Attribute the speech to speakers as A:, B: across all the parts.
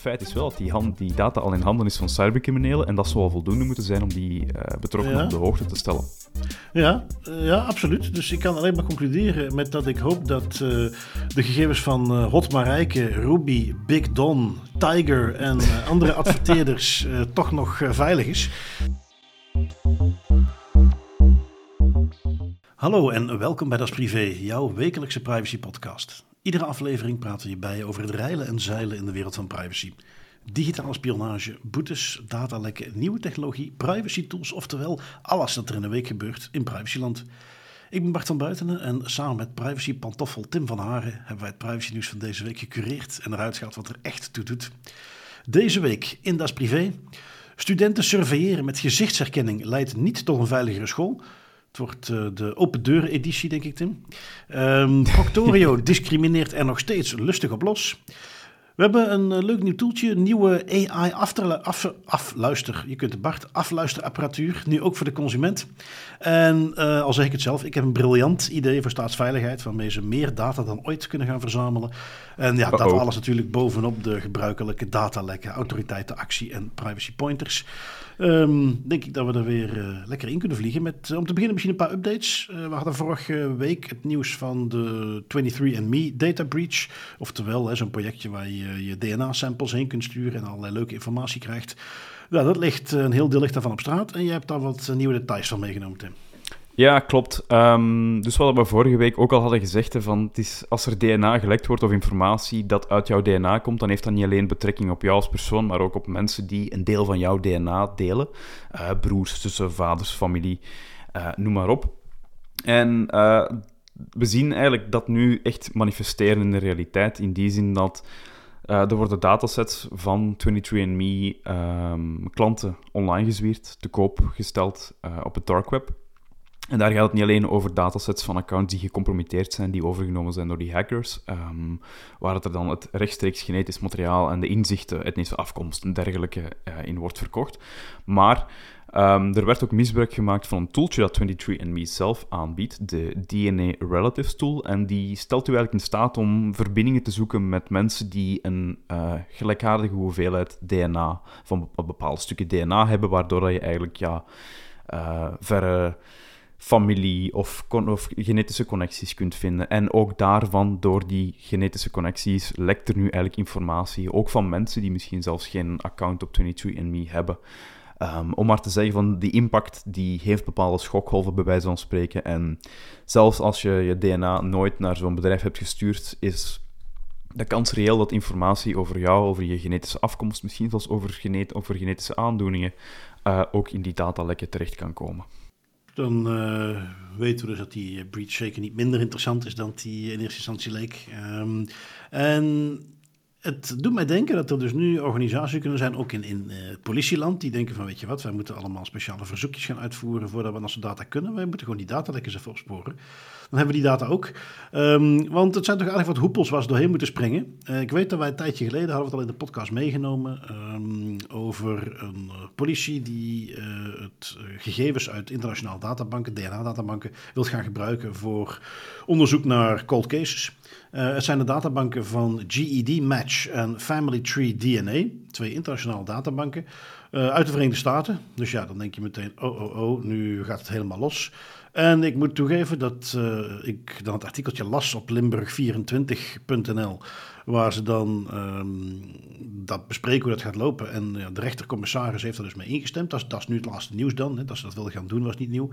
A: het feit is wel dat die, hand, die data al in handen is van cybercriminelen en dat zou wel voldoende moeten zijn om die uh, betrokkenen op de hoogte te stellen.
B: Ja, uh, ja, absoluut. Dus ik kan alleen maar concluderen met dat ik hoop dat uh, de gegevens van uh, Hot Marijke, Ruby, Big Don, Tiger en andere adverteerders toch nog veilig is. Hallo en welkom bij Das Privé, jouw wekelijkse privacy podcast. Iedere aflevering praten we je bij over het reilen en zeilen in de wereld van privacy. Digitale spionage, boetes, datalekken, nieuwe technologie, privacy tools, oftewel alles wat er in een week gebeurt in privacyland. Ik ben Bart van Buitenen en samen met privacy pantoffel Tim van Haren hebben wij het privacy nieuws van deze week gecureerd en eruit gehaald wat er echt toe doet. Deze week in Das Privé. Studenten surveilleren met gezichtsherkenning leidt niet tot een veiligere school. Het wordt uh, de open deuren editie, denk ik, Tim. Um, Proctorio discrimineert er nog steeds lustig op los. We hebben een uh, leuk nieuw toeltje, nieuwe AI af, afluister. Je kunt de Bart afluisterapparatuur, nu ook voor de consument. En uh, al zeg ik het zelf, ik heb een briljant idee voor staatsveiligheid, waarmee ze meer data dan ooit kunnen gaan verzamelen. En ja, dat alles natuurlijk bovenop de gebruikelijke datalekken, autoriteitenactie en privacy pointers. Um, denk ik dat we er weer uh, lekker in kunnen vliegen. Met, om te beginnen misschien een paar updates. Uh, we hadden vorige week het nieuws van de 23andMe data breach. Oftewel, zo'n projectje waar je je DNA-samples heen kunt sturen en allerlei leuke informatie krijgt. Ja, dat ligt een heel deel ligt daarvan op straat. En jij hebt daar wat nieuwe details van meegenomen, Tim.
A: Ja, klopt. Um, dus wat we vorige week ook al hadden gezegd, van het is, als er DNA gelekt wordt of informatie dat uit jouw DNA komt, dan heeft dat niet alleen betrekking op jou als persoon, maar ook op mensen die een deel van jouw DNA delen. Uh, broers, zussen, vaders, familie, uh, noem maar op. En uh, we zien eigenlijk dat nu echt manifesteren in de realiteit, in die zin dat er worden datasets van 23andMe um, klanten online gezwierd, te koop gesteld op het dark web. En daar gaat het niet alleen over datasets van accounts die gecompromitteerd zijn, die overgenomen zijn door die hackers, um, waar het er dan het rechtstreeks genetisch materiaal en de inzichten, etnische afkomst en dergelijke uh, in wordt verkocht. Maar um, er werd ook misbruik gemaakt van een tooltje dat 23andMe zelf aanbiedt, de DNA Relatives Tool. En die stelt u eigenlijk in staat om verbindingen te zoeken met mensen die een uh, gelijkaardige hoeveelheid DNA, van bepaalde stukken DNA hebben, waardoor je eigenlijk ja, uh, verre familie of, of, genetische connecties kunt vinden. En ook daarvan, door die genetische connecties, lekt er nu eigenlijk informatie, ook van mensen die misschien zelfs geen account op 23andMe hebben. Um, om maar te zeggen van die impact die heeft bepaalde schokgolven bij wijze van spreken. En zelfs als je je DNA nooit naar zo'n bedrijf hebt gestuurd, is de kans reëel dat informatie over jou, over je genetische afkomst, misschien zelfs over, genet over genetische aandoeningen, uh, ook in die datalekken terecht kan komen
B: dan uh, weten we dus dat die breach zeker niet minder interessant is dan die in eerste instantie leek. Um, en het doet mij denken dat er dus nu organisaties kunnen zijn, ook in, in politieland, die denken van weet je wat, wij moeten allemaal speciale verzoekjes gaan uitvoeren voordat we onze data kunnen. Wij moeten gewoon die data lekker even opsporen. Dan hebben we die data ook. Um, want het zijn toch eigenlijk wat hoepels waar ze doorheen moeten springen. Uh, ik weet dat wij een tijdje geleden, hadden we het al in de podcast meegenomen, um, over een uh, politie die uh, het gegevens uit internationale databanken, DNA-databanken, wil gaan gebruiken voor onderzoek naar cold cases. Het zijn de databanken van GED Match en Family Tree DNA, twee internationale databanken uit de Verenigde Staten. Dus ja, dan denk je meteen, oh, oh, oh, nu gaat het helemaal los. En ik moet toegeven dat uh, ik dan het artikeltje las op limburg24.nl, waar ze dan um, dat bespreken hoe dat gaat lopen. En de rechtercommissaris heeft er dus mee ingestemd. Dat is, nu het laatste nieuws dan. Hè. Dat ze dat wilden gaan doen was niet nieuw.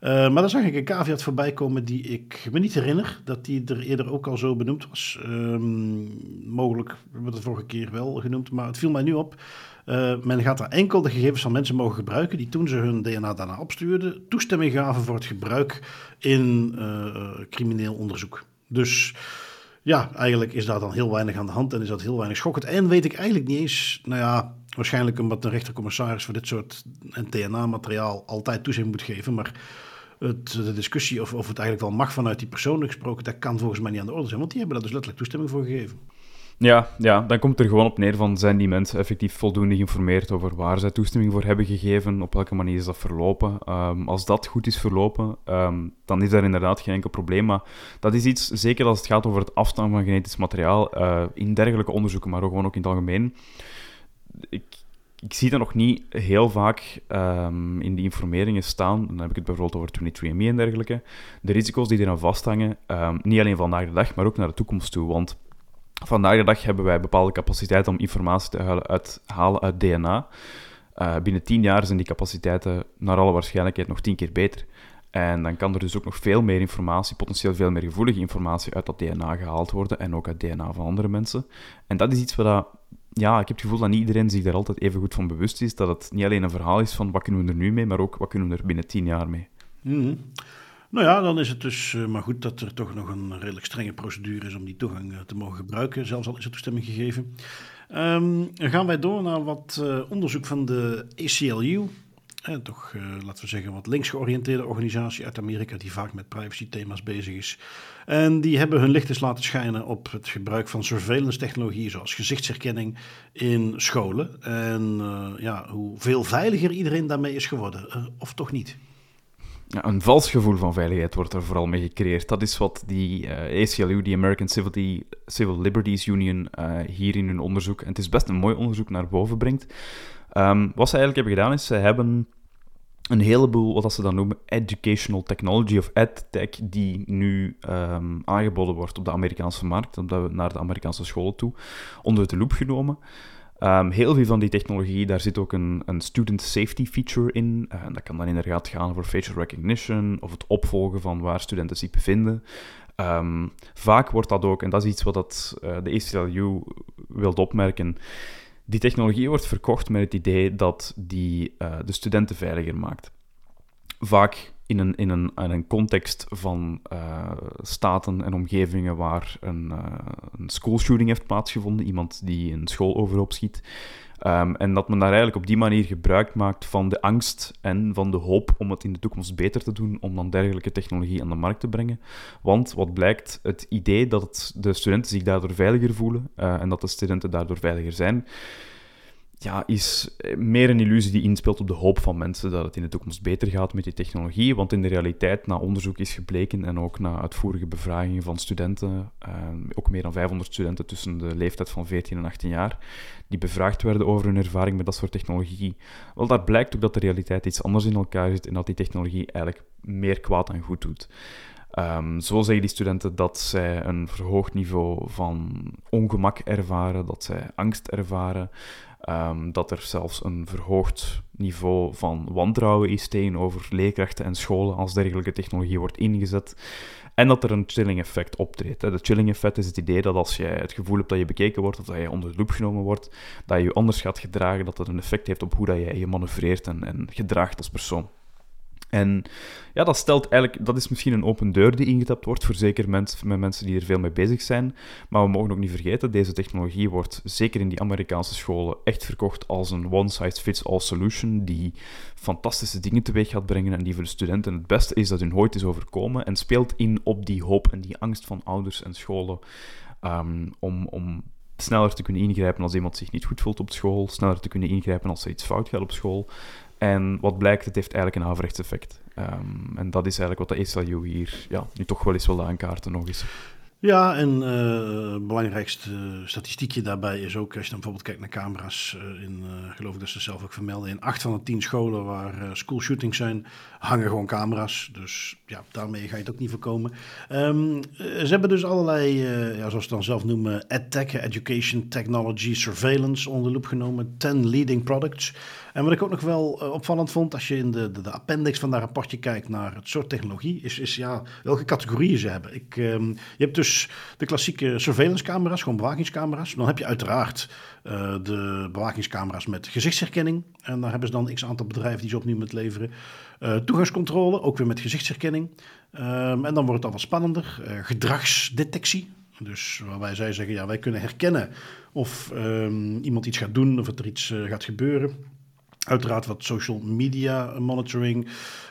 B: Uh, maar dan zag ik een caveat voorbij komen die ik me niet herinner. Dat die er eerder ook al zo benoemd was. Um, mogelijk hebben we het vorige keer wel genoemd, maar het viel mij nu op. Uh, men gaat er enkel de gegevens van mensen mogen gebruiken die toen ze hun DNA daarna opstuurden, toestemming gaven voor het gebruik in uh, crimineel onderzoek. Dus ja, eigenlijk is daar dan heel weinig aan de hand en is dat heel weinig schokkend. En weet ik eigenlijk niet eens, nou ja, waarschijnlijk omdat de rechtercommissaris voor dit soort DNA-materiaal altijd toestemming moet geven, maar het, de discussie of, of het eigenlijk wel mag vanuit die persoon gesproken, dat kan volgens mij niet aan de orde zijn, want die hebben daar dus letterlijk toestemming voor gegeven.
A: Ja, ja, dan komt er gewoon op neer van, zijn die mensen effectief voldoende geïnformeerd over waar zij toestemming voor hebben gegeven, op welke manier is dat verlopen. Ehm, als dat goed is verlopen, ehm, dan is daar inderdaad geen enkel probleem. Maar dat is iets, zeker als het gaat over het afstaan van genetisch materiaal, uh, in dergelijke onderzoeken, maar ook gewoon ook in het algemeen. Ik, ik zie dat nog niet heel vaak um, in die informeringen staan. Dan heb ik het bijvoorbeeld over 23andMe en dergelijke. De risico's die eraan vasthangen, niet alleen vandaag de dag, maar ook naar de toekomst toe. Want Vandaag de dag hebben wij bepaalde capaciteit om informatie te halen uit, halen uit DNA. Eh, binnen tien jaar zijn die capaciteiten naar alle waarschijnlijkheid nog tien keer beter. En dan kan er dus ook nog veel meer informatie, potentieel veel meer gevoelige informatie uit dat DNA gehaald worden en ook uit DNA van andere mensen. En dat is iets wat, ja, ik heb het gevoel dat niet iedereen zich daar altijd even goed van bewust is, dat het niet alleen een verhaal is van wat kunnen we er nu mee, maar ook wat kunnen we er binnen tien jaar mee.
B: Mm nou ja, dan is het dus uh, maar goed dat er toch nog een redelijk strenge procedure is om die toegang uh, te mogen gebruiken, zelfs al is er toestemming gegeven. Um, dan gaan wij door naar wat uh, onderzoek van de ACLU. Toch, laten we zeggen, wat links georiënteerde organisatie uit Amerika die vaak met privacy thema's bezig is. En die hebben hun licht laten schijnen op het gebruik van surveillance technologie zoals gezichtsherkenning in scholen. En ja, hoe veel veiliger iedereen daarmee is geworden, of toch niet?
A: Een vals gevoel van veiligheid wordt er vooral mee gecreëerd. Dat is wat die eh, ACLU, die American Civil, Liberties Union, uh, hier in hun onderzoek, en het is best een mooi onderzoek, naar boven brengt. Um, wat ze eigenlijk hebben gedaan is, ze hebben een heleboel, wat ze dan noemen, educational technology of edtech, die nu um, aangeboden wordt op de Amerikaanse markt, naar de Amerikaanse scholen toe, onder de loep genomen. Um, heel veel van die technologie, daar zit ook een, een student safety feature in. Uh, dat kan dan inderdaad gaan voor facial recognition of het opvolgen van waar studenten zich bevinden. Um, vaak wordt dat ook, en dat is iets wat dat, uh, de ACLU wil opmerken, die technologie wordt verkocht met het idee dat die uh, de studenten veiliger maakt. Vaak in een, in een, in een context van uh, staten en omgevingen waar een, uh, een schoolshooting heeft plaatsgevonden, iemand die een school overhoop schiet. Um, en dat men daar eigenlijk op die manier gebruik maakt van de angst en van de hoop om het in de toekomst beter te doen, om dan dergelijke technologie aan de markt te brengen. Want wat blijkt, het idee dat de studenten zich daardoor veiliger voelen uh, en dat de studenten daardoor veiliger zijn, ja, is eh, meer een illusie die inspeelt op de hoop van mensen dat het in de toekomst beter gaat met die technologie. Want in de realiteit, na onderzoek is gebleken en ook na uitvoerige bevragingen van studenten, eh, ook meer dan 500 studenten tussen de leeftijd van 14 en 18 jaar, die bevraagd werden over hun ervaring met dat soort technologie. Wel, daar blijkt ook dat de realiteit iets anders in elkaar zit en dat die technologie eigenlijk meer kwaad dan goed doet. Um, zo zeggen die studenten dat zij een verhoogd niveau van ongemak ervaren, dat zij angst ervaren, Um, dat er zelfs een verhoogd niveau van wantrouwen is tegenover leerkrachten en scholen als dergelijke technologie wordt ingezet. En dat er een chilling effect optreedt. De chilling effect is het idee dat als jij het gevoel hebt dat je bekeken wordt of dat je onder de loep genomen wordt, dat je je anders gaat gedragen, dat dat een effect heeft op hoe dat jij je manoeuvreert en, en gedraagt als persoon. En ja, dat stelt eigenlijk, dat is misschien een open deur die ingetapt wordt voor zeker mensen, met mensen die er veel mee bezig zijn. Maar we mogen ook niet vergeten, deze technologie wordt zeker in die Amerikaanse scholen echt verkocht als een one-size-fits-all solution die fantastische dingen teweeg gaat brengen en die voor de studenten het beste is dat hun ooit is overkomen en speelt in op die hoop en die angst van ouders en scholen um, om, om sneller te kunnen ingrijpen als iemand zich niet goed voelt op school, sneller te kunnen ingrijpen als er iets fout gaat op school. En wat blijkt, het heeft eigenlijk een averechts effect. Um, en dat is eigenlijk wat de ACLU hier ja, nu toch wel eens wil aankaarten nog eens.
B: Ja, en uh, het belangrijkste statistiekje daarbij is ook, als je dan bijvoorbeeld kijkt naar camera's, uh, in, geloof ik dat ze zelf ook vermelden, in acht van de tien scholen waar schoolshootings zijn, hangen gewoon camera's. Dus ja, daarmee ga je het ook niet voorkomen. Um, ze hebben dus allerlei, ja, zoals ze dan zelf noemen, EdTech, Education Technology Surveillance, onder de loep genomen. 10 leading products. En wat ik ook nog wel opvallend vond, als je in de, de, appendix van dat rapportje kijkt naar het soort technologie, is, is ja, welke categorieën ze hebben. Ik, um, je hebt dus de klassieke surveillance-camera's, gewoon bewakingscamera's. Dan heb je uiteraard uh, de bewakingscamera's met gezichtsherkenning. En daar hebben ze dan x aantal bedrijven die ze opnieuw met leveren. Uh, toegangscontrole, ook weer met gezichtsherkenning. Um, en dan wordt het al wat spannender. Gedragsdetectie. Dus waarbij zij zeggen, ja, wij kunnen herkennen of um, iemand iets gaat doen of er iets gaat gebeuren. Uiteraard wat social media monitoring,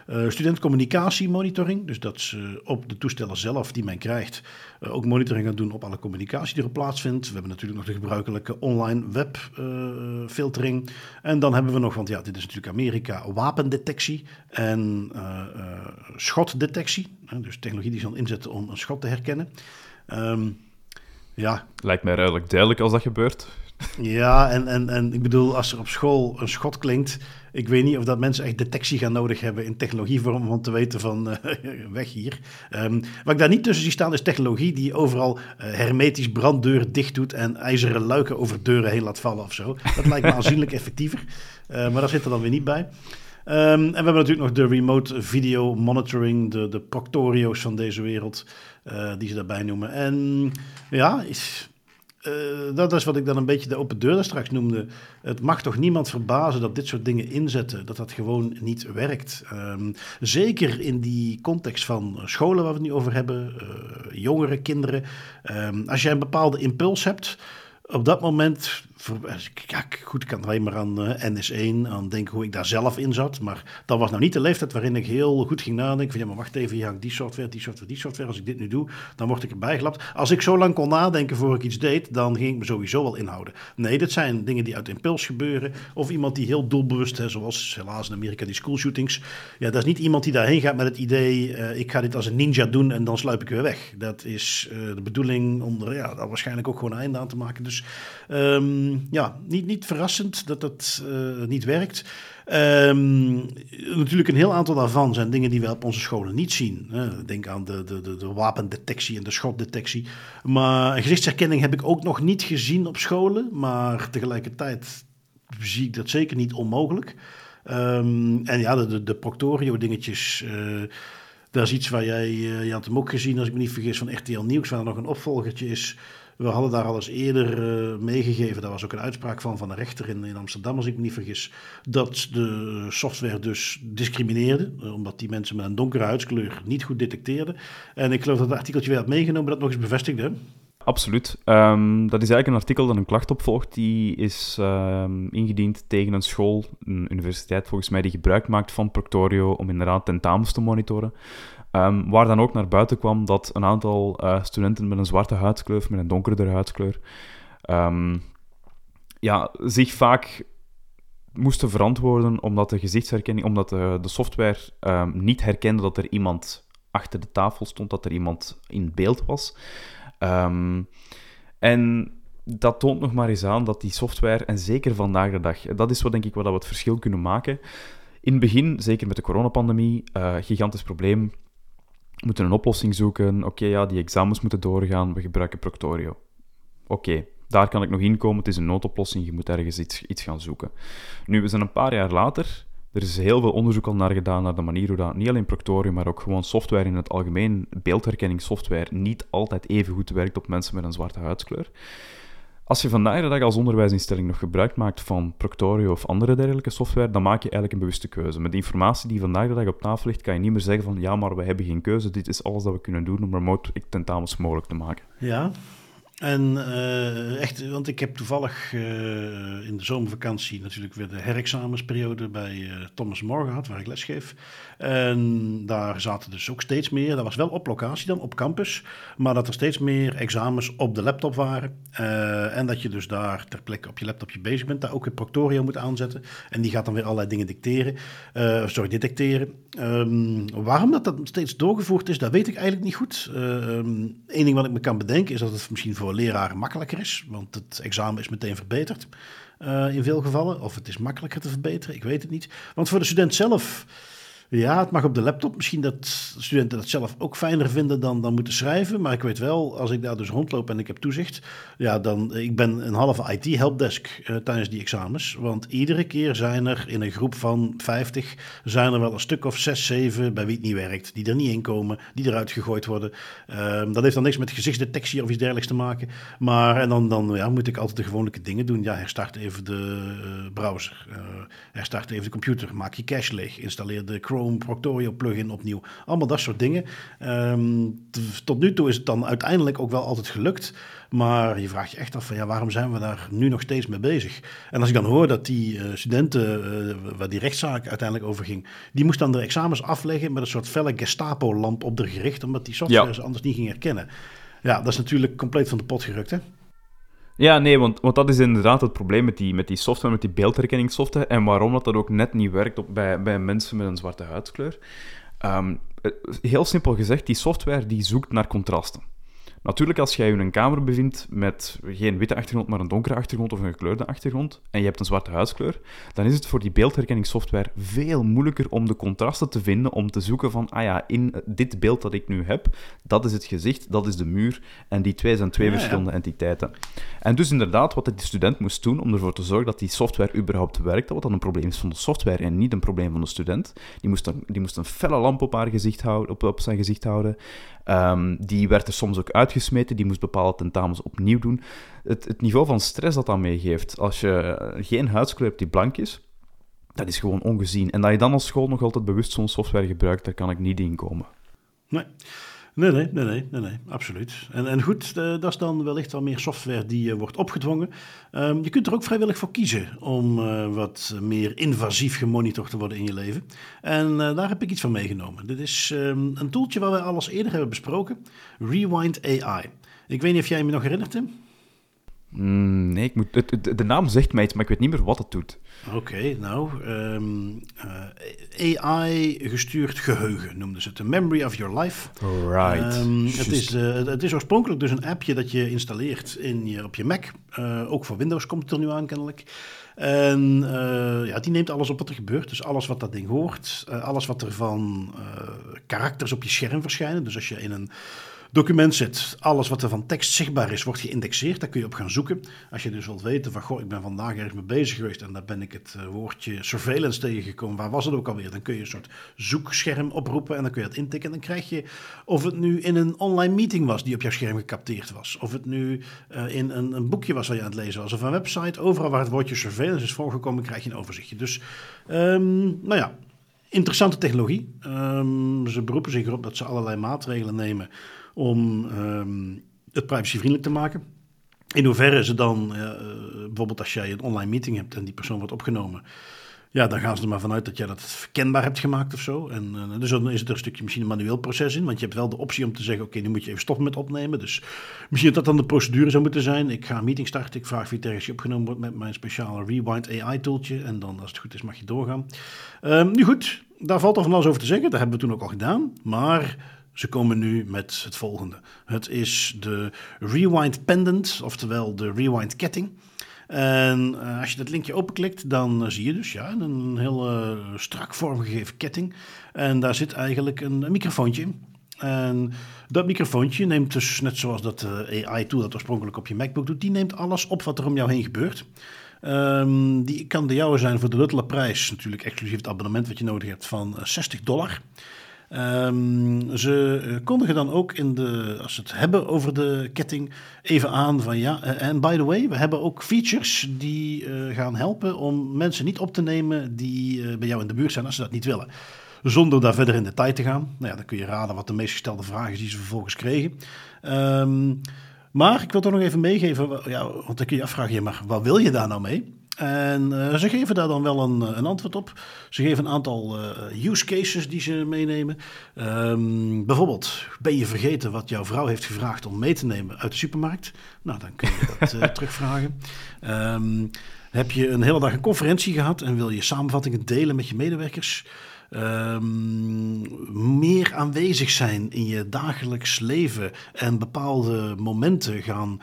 B: uh, studentcommunicatie monitoring. Dus dat ze op de toestellen zelf die men krijgt uh, ook monitoring gaan doen op alle communicatie die er plaatsvindt. We hebben natuurlijk nog de gebruikelijke online webfiltering. En dan hebben we nog, want ja, dit is natuurlijk Amerika, wapendetectie en schotdetectie. dus technologie die ze dan inzetten om een schot te herkennen. Um, ja.
A: Lijkt mij redelijk duidelijk als dat gebeurt.
B: Ja, en, en, en ik bedoel, als er op school een schot klinkt, ik weet niet of dat mensen echt detectie gaan nodig hebben in technologievorm om te weten van uh, weg hier. Um, wat ik daar niet tussen zie staan is technologie die overal uh, hermetisch branddeuren dicht doet en ijzeren luiken over deuren heen laat vallen of zo. Dat lijkt me aanzienlijk effectiever, uh, maar daar zit er dan weer niet bij. Um, en we hebben natuurlijk nog de remote video monitoring, de, de Proctorio's van deze wereld, die ze daarbij noemen. En ja, is, uh, dat is wat ik dan een beetje de open deur daar straks noemde. Het mag toch niemand verbazen dat dit soort dingen inzetten, dat dat gewoon niet werkt. Um, zeker in die context van scholen waar we het nu over hebben, uh, jongere kinderen. Um, als jij een bepaalde impuls hebt, op dat moment ja, goed, ik kan alleen maar aan eh, NS1, aan denken hoe ik daar zelf in zat. Maar dat was nou niet de leeftijd waarin ik heel goed ging nadenken. Van, ja, maar wacht even, ja, die software, die software, die software. Als ik dit nu doe, dan word ik erbij gelapt. Als ik zo lang kon nadenken voor ik iets deed, dan ging ik me sowieso wel inhouden. Nee, dit zijn dingen die uit impuls gebeuren. Of iemand die heel doelbewust, hè, zoals helaas in Amerika die schoolshootings. Ja, dat is niet iemand die daarheen gaat met het idee, uh, ik ga dit als een ninja doen en dan sluip ik weer weg. Dat is uh, de bedoeling om er ja, waarschijnlijk ook gewoon een einde aan te maken. Dus um, ja, niet, niet verrassend dat dat uh, niet werkt. Um, natuurlijk een heel aantal daarvan zijn dingen die we op onze scholen niet zien. Denk aan de, de, de, de, wapendetectie en de schotdetectie. Maar gezichtsherkenning heb ik ook nog niet gezien op scholen. Maar tegelijkertijd zie ik dat zeker niet onmogelijk. Um, en ja, de, de, de Proctorio dingetjes... Uh, dat is iets waar jij, uh, je had hem ook gezien, als ik me niet vergis, van RTL Nieuws, waar er nog een opvolgertje is we hadden daar al eens eerder uh, meegegeven, daar was ook een uitspraak van van een rechter in, in Amsterdam, als ik me niet vergis, dat de software dus discrimineerde, uh, omdat die mensen met een donkere huidskleur niet goed detecteerden. En ik geloof dat het artikeltje weer had meegenomen dat nog eens bevestigde.
A: Absoluut. Um, dat is eigenlijk een artikel dat een klacht opvolgt. Die is um, ingediend tegen een school, een universiteit volgens mij, die gebruik maakt van Proctorio om inderdaad tentamens te monitoren. Um, waar dan ook naar buiten kwam dat een aantal uh, studenten met een zwarte huidskleur, met een donkerder huidskleur, um, ja, zich vaak moesten verantwoorden omdat de gezichtsherkenning, omdat de, de software um, niet herkende dat er iemand achter de tafel stond, dat er iemand in beeld was. en dat toont nog maar eens aan dat die software, en zeker vandaag de dag, dat is wat denk ik wat we het verschil kunnen maken. In het begin, zeker met de coronapandemie, uh, gigantisch probleem moeten een oplossing zoeken. Oké, ja, die examens moeten doorgaan. We gebruiken Proctorio. Oké, daar kan ik nog in komen. Het is een noodoplossing. Je moet ergens iets, iets gaan zoeken. Nu, we zijn een paar jaar later. Er is heel veel onderzoek al naar gedaan naar de manier hoe dat niet alleen Proctorio, maar ook gewoon software in het algemeen, beeldherkenningssoftware, niet altijd even goed werkt op mensen met een zwarte huidskleur. Als je vandaag de dag als onderwijsinstelling nog gebruik maakt van Proctorio of andere dergelijke software, dan maak je eigenlijk een bewuste keuze. Met informatie die vandaag de dag op tafel ligt, kan je niet meer zeggen van ja, maar we hebben geen keuze, dit is alles dat we kunnen doen om remote tentamens mogelijk te maken.
B: Ja, en uh, echt, want ik heb toevallig uh, in de zomervakantie natuurlijk weer de herexamensperiode bij uh, Thomas More gehad, waar ik lesgeef. En daar zaten dus ook steeds meer, dat was wel op locatie dan, op campus, maar dat er steeds meer examens op de laptop waren. en dat je dus daar ter plekke op je laptopje bezig bent, daar ook weer Proctorio moet aanzetten. En die gaat dan weer allerlei dingen dicteren, sorry, detecteren. Um, waarom dat, dat steeds doorgevoerd is, dat weet ik eigenlijk niet goed. Eén um, ding wat ik me kan bedenken is dat het misschien voor leraren makkelijker is, want het examen is meteen verbeterd uh, in veel gevallen. Of het is makkelijker te verbeteren, ik weet het niet. Want voor de student zelf ja, het mag op de laptop. Misschien dat studenten dat zelf ook fijner vinden dan, dan moeten schrijven. Maar ik weet wel, als ik daar dus rondloop en ik heb toezicht. Ja, dan ik ben een halve IT-helpdesk uh, tijdens die examens. Want iedere keer zijn er in een groep van 50, zijn er wel een stuk of 6, 7 bij wie het niet werkt. Die er niet in komen, die eruit gegooid worden. Uh, dat heeft dan niks met gezichtsdetectie of iets dergelijks te maken. Maar en dan, dan ja, moet ik altijd de gewone dingen doen. Ja, herstart even de uh, browser. herstart even de computer. Maak je cache leeg. Installeer de Chrome Chrome Proctorio plugin opnieuw. Allemaal dat soort dingen. Ehm, tot nu toe is het dan uiteindelijk ook wel altijd gelukt. Maar je vraagt je echt af van ja, waarom zijn we daar nu nog steeds mee bezig? En als ik dan hoor dat die uh, studenten, uh, waar die rechtszaak uiteindelijk over ging, die moest dan de examens afleggen met een soort felle Gestapo-lamp op de gericht, omdat die software ze anders niet ging herkennen. Ja, dat is natuurlijk compleet van de pot gerukt, hè?
A: Ja, nee, want, want dat is inderdaad het probleem met die, met die software, met die beeldherkenningssoftware. En waarom dat, dat ook net niet werkt op, bij, bij mensen met een zwarte huidskleur. Um, heel simpel gezegd, die software die zoekt naar contrasten. Natuurlijk, als jij je in een kamer bevindt met geen witte achtergrond, maar een donkere achtergrond of een gekleurde achtergrond, en je hebt een zwarte huidskleur, dan is het voor die beeldherkenningssoftware veel moeilijker om de contrasten te vinden, om te zoeken van, ah ja, in dit beeld dat ik nu heb, dat is het gezicht, dat is de muur, en die twee zijn twee verschillende entiteiten. En dus inderdaad, wat de student moest doen om ervoor te zorgen dat die software überhaupt werkte, wat dan een probleem is van de software en niet een probleem van de student, die moest een, die moest een felle lamp op, haar gezicht houden, op, op zijn gezicht houden. Um, die werd er soms ook uitgesmeten, die moest bepaalde tentamens opnieuw doen. Het, het niveau van stress dat dat meegeeft, als je geen huidskleur hebt die blank is, dat is gewoon ongezien. En dat je dan als school nog altijd bewust zo'n software gebruikt, daar kan ik niet in komen.
B: Nee. Nee, nee, nee, nee, nee, absoluut. En, en goed, uh, dat is dan wellicht wel meer software die uh, wordt opgedwongen. Um, je kunt er ook vrijwillig voor kiezen om uh, wat meer invasief gemonitord te worden in je leven. En daar heb ik iets van meegenomen. Dit is um, een toeltje waar we alles eerder hebben besproken. Rewind AI. Ik weet niet of jij me nog herinnert, Tim?
A: Mm, nee, ik moet, de, de, naam zegt mij iets, maar ik weet niet meer wat het doet.
B: Oké, nou, um, uh, AI-gestuurd geheugen noemden ze het. The memory of your life.
A: Right. Um,
B: het, is, uh, het is oorspronkelijk dus een appje dat je installeert in je, op je Mac. Uh, ook voor Windows komt het er nu aan, kennelijk. En ja, die neemt alles op wat er gebeurt. Dus alles wat dat ding hoort. alles wat er van karakters op je scherm verschijnen. Dus als je in een document zit. Alles wat er van tekst zichtbaar is, wordt geïndexeerd. Daar kun je op gaan zoeken. Als je dus wilt weten van, goh, ik ben vandaag ergens mee bezig geweest en daar ben ik het uh, woordje surveillance tegengekomen. Waar was het ook alweer? Dan kun je een soort zoekscherm oproepen en dan kun je dat intikken. En dan krijg je of het nu in een online meeting was die op jouw scherm gecapteerd was. Of het nu uh, in een, een, boekje was waar je aan het lezen was. Of een website. Overal waar het woordje surveillance is voorgekomen, krijg je een overzichtje. Dus, um, nou ja, interessante technologie. Um, ze beroepen zich erop dat ze allerlei maatregelen nemen om um, het privacyvriendelijk te maken. In hoeverre ze dan, uh, bijvoorbeeld als jij een online meeting hebt en die persoon wordt opgenomen, ja, dan gaan ze er maar vanuit dat jij dat verkenbaar hebt gemaakt of zo. En uh, dus dan is er een stukje misschien een manueel proces in, want je hebt wel de optie om te zeggen, oké, nu moet je even stoppen met opnemen. Dus misschien dat dat dan de procedure zou moeten zijn. Ik ga een meeting starten, ik vraag wie je opgenomen wordt met mijn speciale Rewind AI tooltje. En dan, als het goed is, mag je doorgaan. Um, nu goed, daar valt al van alles over te zeggen. Dat hebben we toen ook al gedaan. Maar ze komen nu met het volgende. Het is de Rewind Pendant, oftewel de Rewind Ketting. En uh, als je dat linkje openklikt, dan uh, zie je dus ja, een heel uh, strak vormgegeven ketting. En daar zit eigenlijk een, microfoontje in. En dat microfoontje neemt dus, net zoals dat AI-tool dat oorspronkelijk op je MacBook doet, die neemt alles op wat er om jou heen gebeurt. Um, die kan de jouwe zijn voor de luttele prijs, natuurlijk exclusief het abonnement wat je nodig hebt, van 60 dollar. Um, ze eh, kondigen dan ook in de, als ze het hebben over de ketting, even aan van ja, eh, en by the way, we hebben ook features die uh, gaan helpen om mensen niet op te nemen die bij jou in de buurt zijn als ze dat niet willen. Zonder daar verder in detail te gaan. Nou ja, dan kun je raden wat de meest gestelde vraag is die ze vervolgens kregen. Um, maar ik wil toch nog even meegeven, ja, want dan kun je afvragen, maar wat wil je daar nou mee? En uh, ze geven daar dan wel een, eh, een, antwoord op. Ze geven een aantal uh, use cases die ze meenemen. Um, bijvoorbeeld, ben je vergeten wat jouw vrouw heeft gevraagd om mee te nemen uit de supermarkt? Nou, dan kun je dat uh, terugvragen. Um, heb je een hele dag een conferentie gehad en wil je samenvattingen delen met je medewerkers? Um, meer aanwezig zijn in je dagelijks leven en bepaalde momenten gaan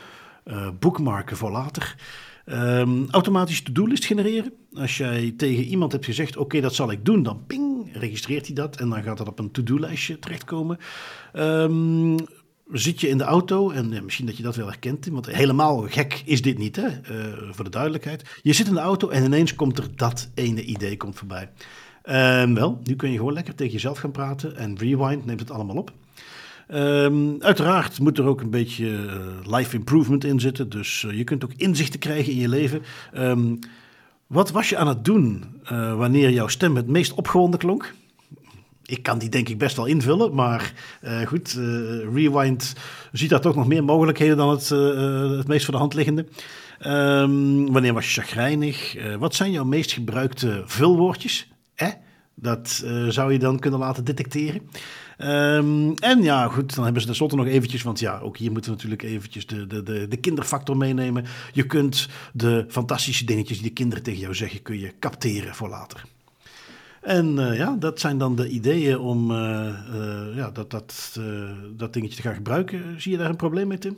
B: boekmarken voor later. Um, automatisch to-do-list genereren. Als jij tegen iemand hebt gezegd: Oké, dat zal ik doen, dan ping, registreert hij dat en dan gaat dat op een to-do-lijstje terechtkomen. Um, zit je in de auto, en misschien dat je dat wel herkent, want helemaal gek is dit niet, hè? Uh, voor de duidelijkheid. Je zit in de auto en ineens komt er dat ene idee komt voorbij. Um, wel, nu kun je gewoon lekker tegen jezelf gaan praten en Rewind neemt het allemaal op. Um, uiteraard moet er ook een beetje uh, life improvement in zitten. Dus uh, je kunt ook inzichten krijgen in je leven. Um, wat was je aan het doen uh, wanneer jouw stem het meest opgewonden klonk? ik kan die denk ik best wel invullen, maar goed, Rewind ziet daar toch nog meer mogelijkheden dan het, het meest voor de hand liggende. Um, wanneer was je chagrijnig? wat zijn jouw meest gebruikte vulwoordjes? Eh? Dat zou je dan kunnen laten detecteren. Um, en ja, goed, dan hebben ze tenslotte nog eventjes, want ja, ook hier moeten we natuurlijk eventjes de, de, de, de kinderfactor meenemen. Je kunt de fantastische dingetjes die de kinderen tegen jou zeggen, kun je capteren voor later. En uh, ja, dat zijn dan de ideeën om uh, uh, ja, dat, dat, dat dingetje te gaan gebruiken. Zie je daar een probleem mee, Tim?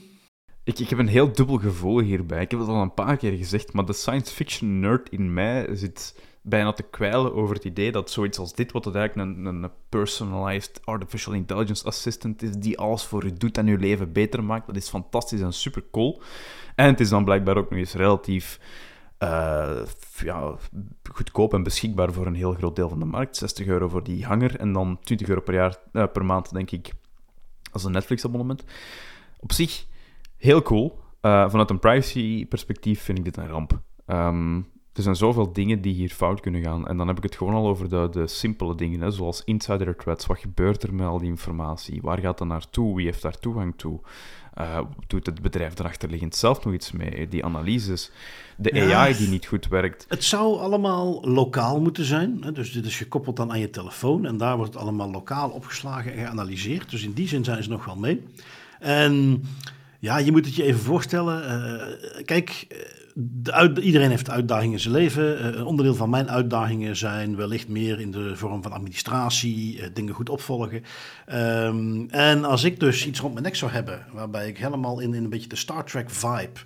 A: Ik, ik heb een heel dubbel gevoel hierbij. Ik heb het al een paar keer gezegd, maar de science fiction nerd in mij zit bijna te kwijlen over het idee dat zoiets als dit, wat het eigenlijk een, een personalized artificial intelligence assistant is, die alles voor u doet en uw leven beter maakt, dat is fantastisch en super cool. En het is dan blijkbaar ook nog eens relatief uh, ja, goedkoop en beschikbaar voor een heel groot deel van de markt. 60 euro voor die hanger en dan 20 euro per, jaar, uh, per maand, denk ik, als een Netflix-abonnement. Op zich heel cool. Uh, vanuit een privacy-perspectief vind ik dit een ramp. Um, er zijn zoveel dingen die hier fout kunnen gaan. En dan heb ik het gewoon al over de, de simpele dingen, hè, zoals insider threats. Wat gebeurt er met al die informatie? Waar gaat dat naartoe? Wie heeft daar toegang toe? Uh, doet het bedrijf liggend zelf nog iets mee? Die analyses, de AI die niet goed werkt.
B: Het zou allemaal lokaal moeten zijn. Hè? Dus dit is gekoppeld dan aan je telefoon en daar wordt het allemaal lokaal opgeslagen en geanalyseerd. Dus in die zin zijn ze nog wel mee. En ja, je moet het je even voorstellen. Uh, kijk iedereen heeft uitdagingen in zijn leven. Uh, een onderdeel van mijn uitdagingen zijn wellicht meer in de vorm van administratie, uh, dingen goed opvolgen. Um, en als ik dus iets rond mijn nek zou hebben, waarbij ik helemaal in, in een beetje de Star Trek vibe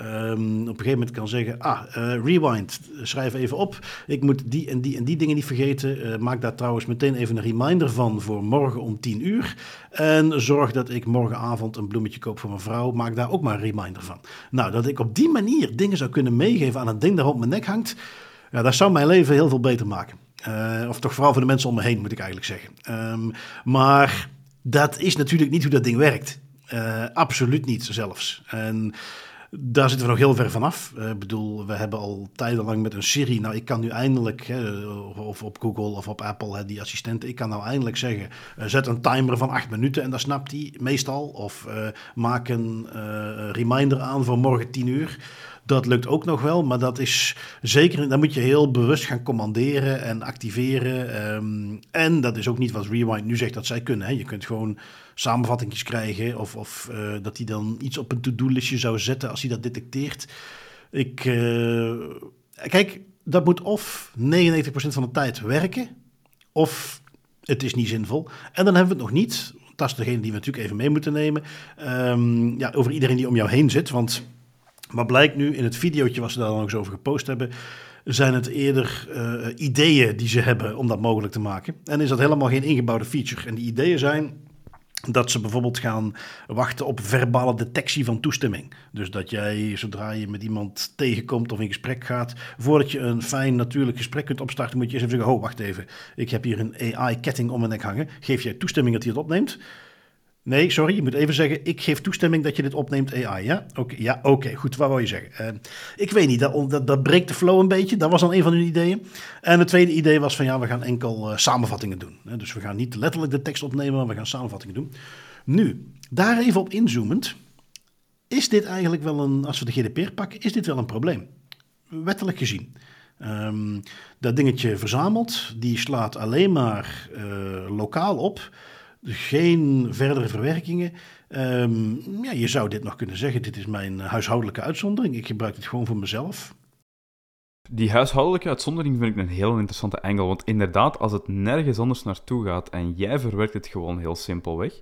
B: um, op een gegeven moment kan zeggen: Ah, uh, rewind, schrijf even op. Ik moet die en die en die dingen niet vergeten. Uh, maak daar trouwens meteen even een reminder van voor morgen om 10 uur. En zorg dat ik morgenavond een bloemetje koop voor mijn vrouw. Maak daar ook maar een reminder van. Nou, dat ik op die manier dingen zou kunnen meegeven aan het ding dat op mijn nek hangt. Ja, dat zou mijn leven heel veel beter maken. Uh, of toch vooral voor de mensen om me heen, moet ik eigenlijk zeggen. Um, maar dat is natuurlijk niet hoe dat ding werkt. Absoluut niet zelfs. En daar zitten we nog heel ver vanaf. Uh, ik bedoel, we hebben al tijdenlang met een Siri. Nou, ik kan nu eindelijk, hè, of op Google of op Apple, die assistenten. Ik kan nou eindelijk zeggen: uh, zet een timer van acht minuten en dat snapt hij meestal. Of maak een reminder aan voor morgen tien uur. Dat lukt ook nog wel, maar dat is zeker. Dan moet je heel bewust gaan commanderen en activeren. Um, en dat is ook niet wat Rewind nu zegt dat zij kunnen. Hè. Je kunt gewoon samenvattingjes krijgen. Of, of uh, dat hij dan iets op een to-do-listje zou zetten als hij dat detecteert. Ik, uh, kijk, dat moet of 99% van de tijd werken, of het is niet zinvol. En dan hebben we het nog niet, dat is degene die we natuurlijk even mee moeten nemen, um, ja, over iedereen die om jou heen zit. Want wat blijkt nu in het videootje wat ze daar dan ook eens over gepost hebben, zijn het eerder uh, ideeën die ze hebben om dat mogelijk te maken. En is dat helemaal geen ingebouwde feature. En die ideeën zijn dat ze bijvoorbeeld gaan wachten op verbale detectie van toestemming. Dus dat jij, zodra je met iemand tegenkomt of in gesprek gaat, voordat je een fijn natuurlijk gesprek kunt opstarten, moet je eerst even zeggen: Oh, wacht even, ik heb hier een AI-ketting om mijn nek hangen. Geef jij toestemming dat hij het opneemt? Nee, sorry, je moet even zeggen, ik geef toestemming dat je dit opneemt AI, ja? Oké, ja, oké, goed, wat wil je zeggen? Uh, ik weet niet, dat, dat, breekt de flow een beetje, dat was dan een van hun ideeën. En het tweede idee was van, ja, we gaan enkel uh, samenvattingen doen. Dus we gaan niet letterlijk de tekst opnemen, maar we gaan samenvattingen doen. Nu, daar even op inzoomend, is dit eigenlijk wel een, als we de GDPR pakken, is dit wel een probleem? Wettelijk gezien. Um, dat dingetje verzamelt, die slaat alleen maar uh, lokaal op geen verdere verwerkingen. Um, ja, je zou dit nog kunnen zeggen, dit is mijn huishoudelijke uitzondering. Ik gebruik dit gewoon voor mezelf.
A: Die huishoudelijke uitzondering vind ik een heel interessante angle. Want inderdaad, als het nergens anders naartoe gaat en jij verwerkt het gewoon heel simpel weg,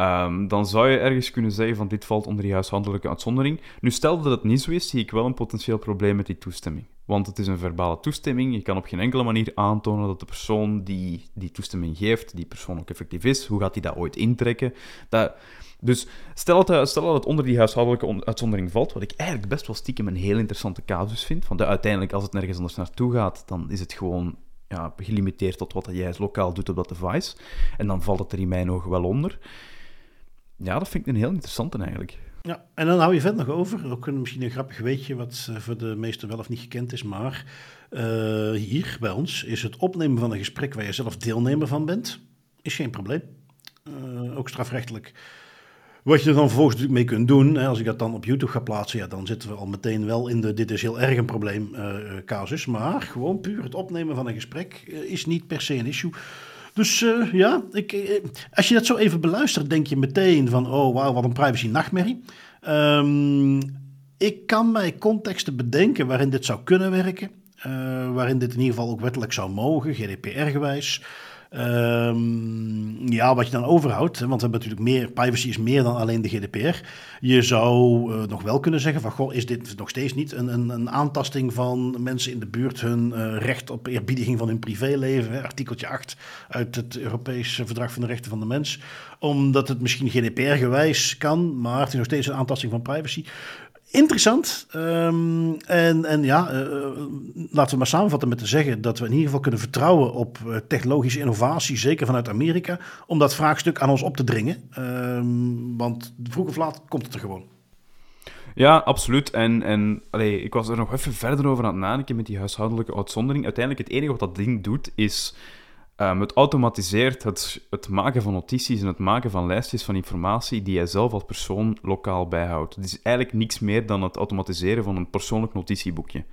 A: um, dan zou je ergens kunnen zeggen van dit valt onder die huishoudelijke uitzondering. Nu, stel dat het niet zo is, zie ik wel een potentieel probleem met die toestemming. Want het is een verbale toestemming. Je kan op geen enkele manier aantonen dat de persoon die die toestemming geeft, die persoon ook effectief is. Hoe gaat hij dat ooit intrekken? Dat, dus stel dat, stel dat het onder die huishoudelijke uitzondering valt, wat ik eigenlijk best wel stiekem een heel interessante casus vind. Want uiteindelijk, als het nergens anders naartoe gaat, dan is het gewoon ja, gelimiteerd tot wat jij lokaal doet op dat device. En dan valt het er in mijn ogen wel onder. Ja, dat vind ik een heel interessante eigenlijk.
B: Ja, en dan hou je vet nog over, ook een, misschien een grappig weetje wat uh, voor de meesten wel of niet gekend is, maar uh, hier bij ons is het opnemen van een gesprek waar je zelf deelnemer van bent, is geen probleem. Uh, ook strafrechtelijk. Wat je er dan vervolgens mee kunt doen, hè, als ik dat dan op YouTube ga plaatsen, ja, dan zitten we al meteen wel in de dit is heel erg een probleem casus. Maar gewoon puur het opnemen van een gesprek is niet per se een issue. Dus uh, ja, ik, uh, als je dat zo even beluistert, denk je meteen van, oh wauw, wat een privacy nachtmerrie. Um, ik kan mij contexten bedenken waarin dit zou kunnen werken. Uh, waarin dit in ieder geval ook wettelijk zou mogen, GDPR-gewijs. Um, ja, wat je dan overhoudt, want we hebben natuurlijk meer, privacy is meer dan alleen de GDPR. Je zou uh, nog wel kunnen zeggen van, goh, is dit nog steeds niet een, een, een aantasting van mensen in de buurt hun uh, recht op eerbiediging van hun privéleven, hè, artikeltje 8 uit het Europees Verdrag van de Rechten van de Mens, omdat het misschien GDPR-gewijs kan, maar het is nog steeds een aantasting van privacy. Interessant. Um, en, en ja, uh, laten we maar samenvatten met te zeggen dat we in ieder geval kunnen vertrouwen op uh, technologische innovatie, zeker vanuit Amerika, om dat vraagstuk aan ons op te dringen. Um, want vroeg of laat komt het er gewoon.
A: Ja, absoluut. En, en allee, ik was er nog even verder over aan het nadenken met die huishoudelijke uitzondering. Uiteindelijk, het enige wat dat ding doet, is Um, het automatiseert het, het, maken van notities en het maken van lijstjes van informatie die jij zelf als persoon lokaal bijhoudt. Het is eigenlijk niks meer dan het automatiseren van een persoonlijk notitieboekje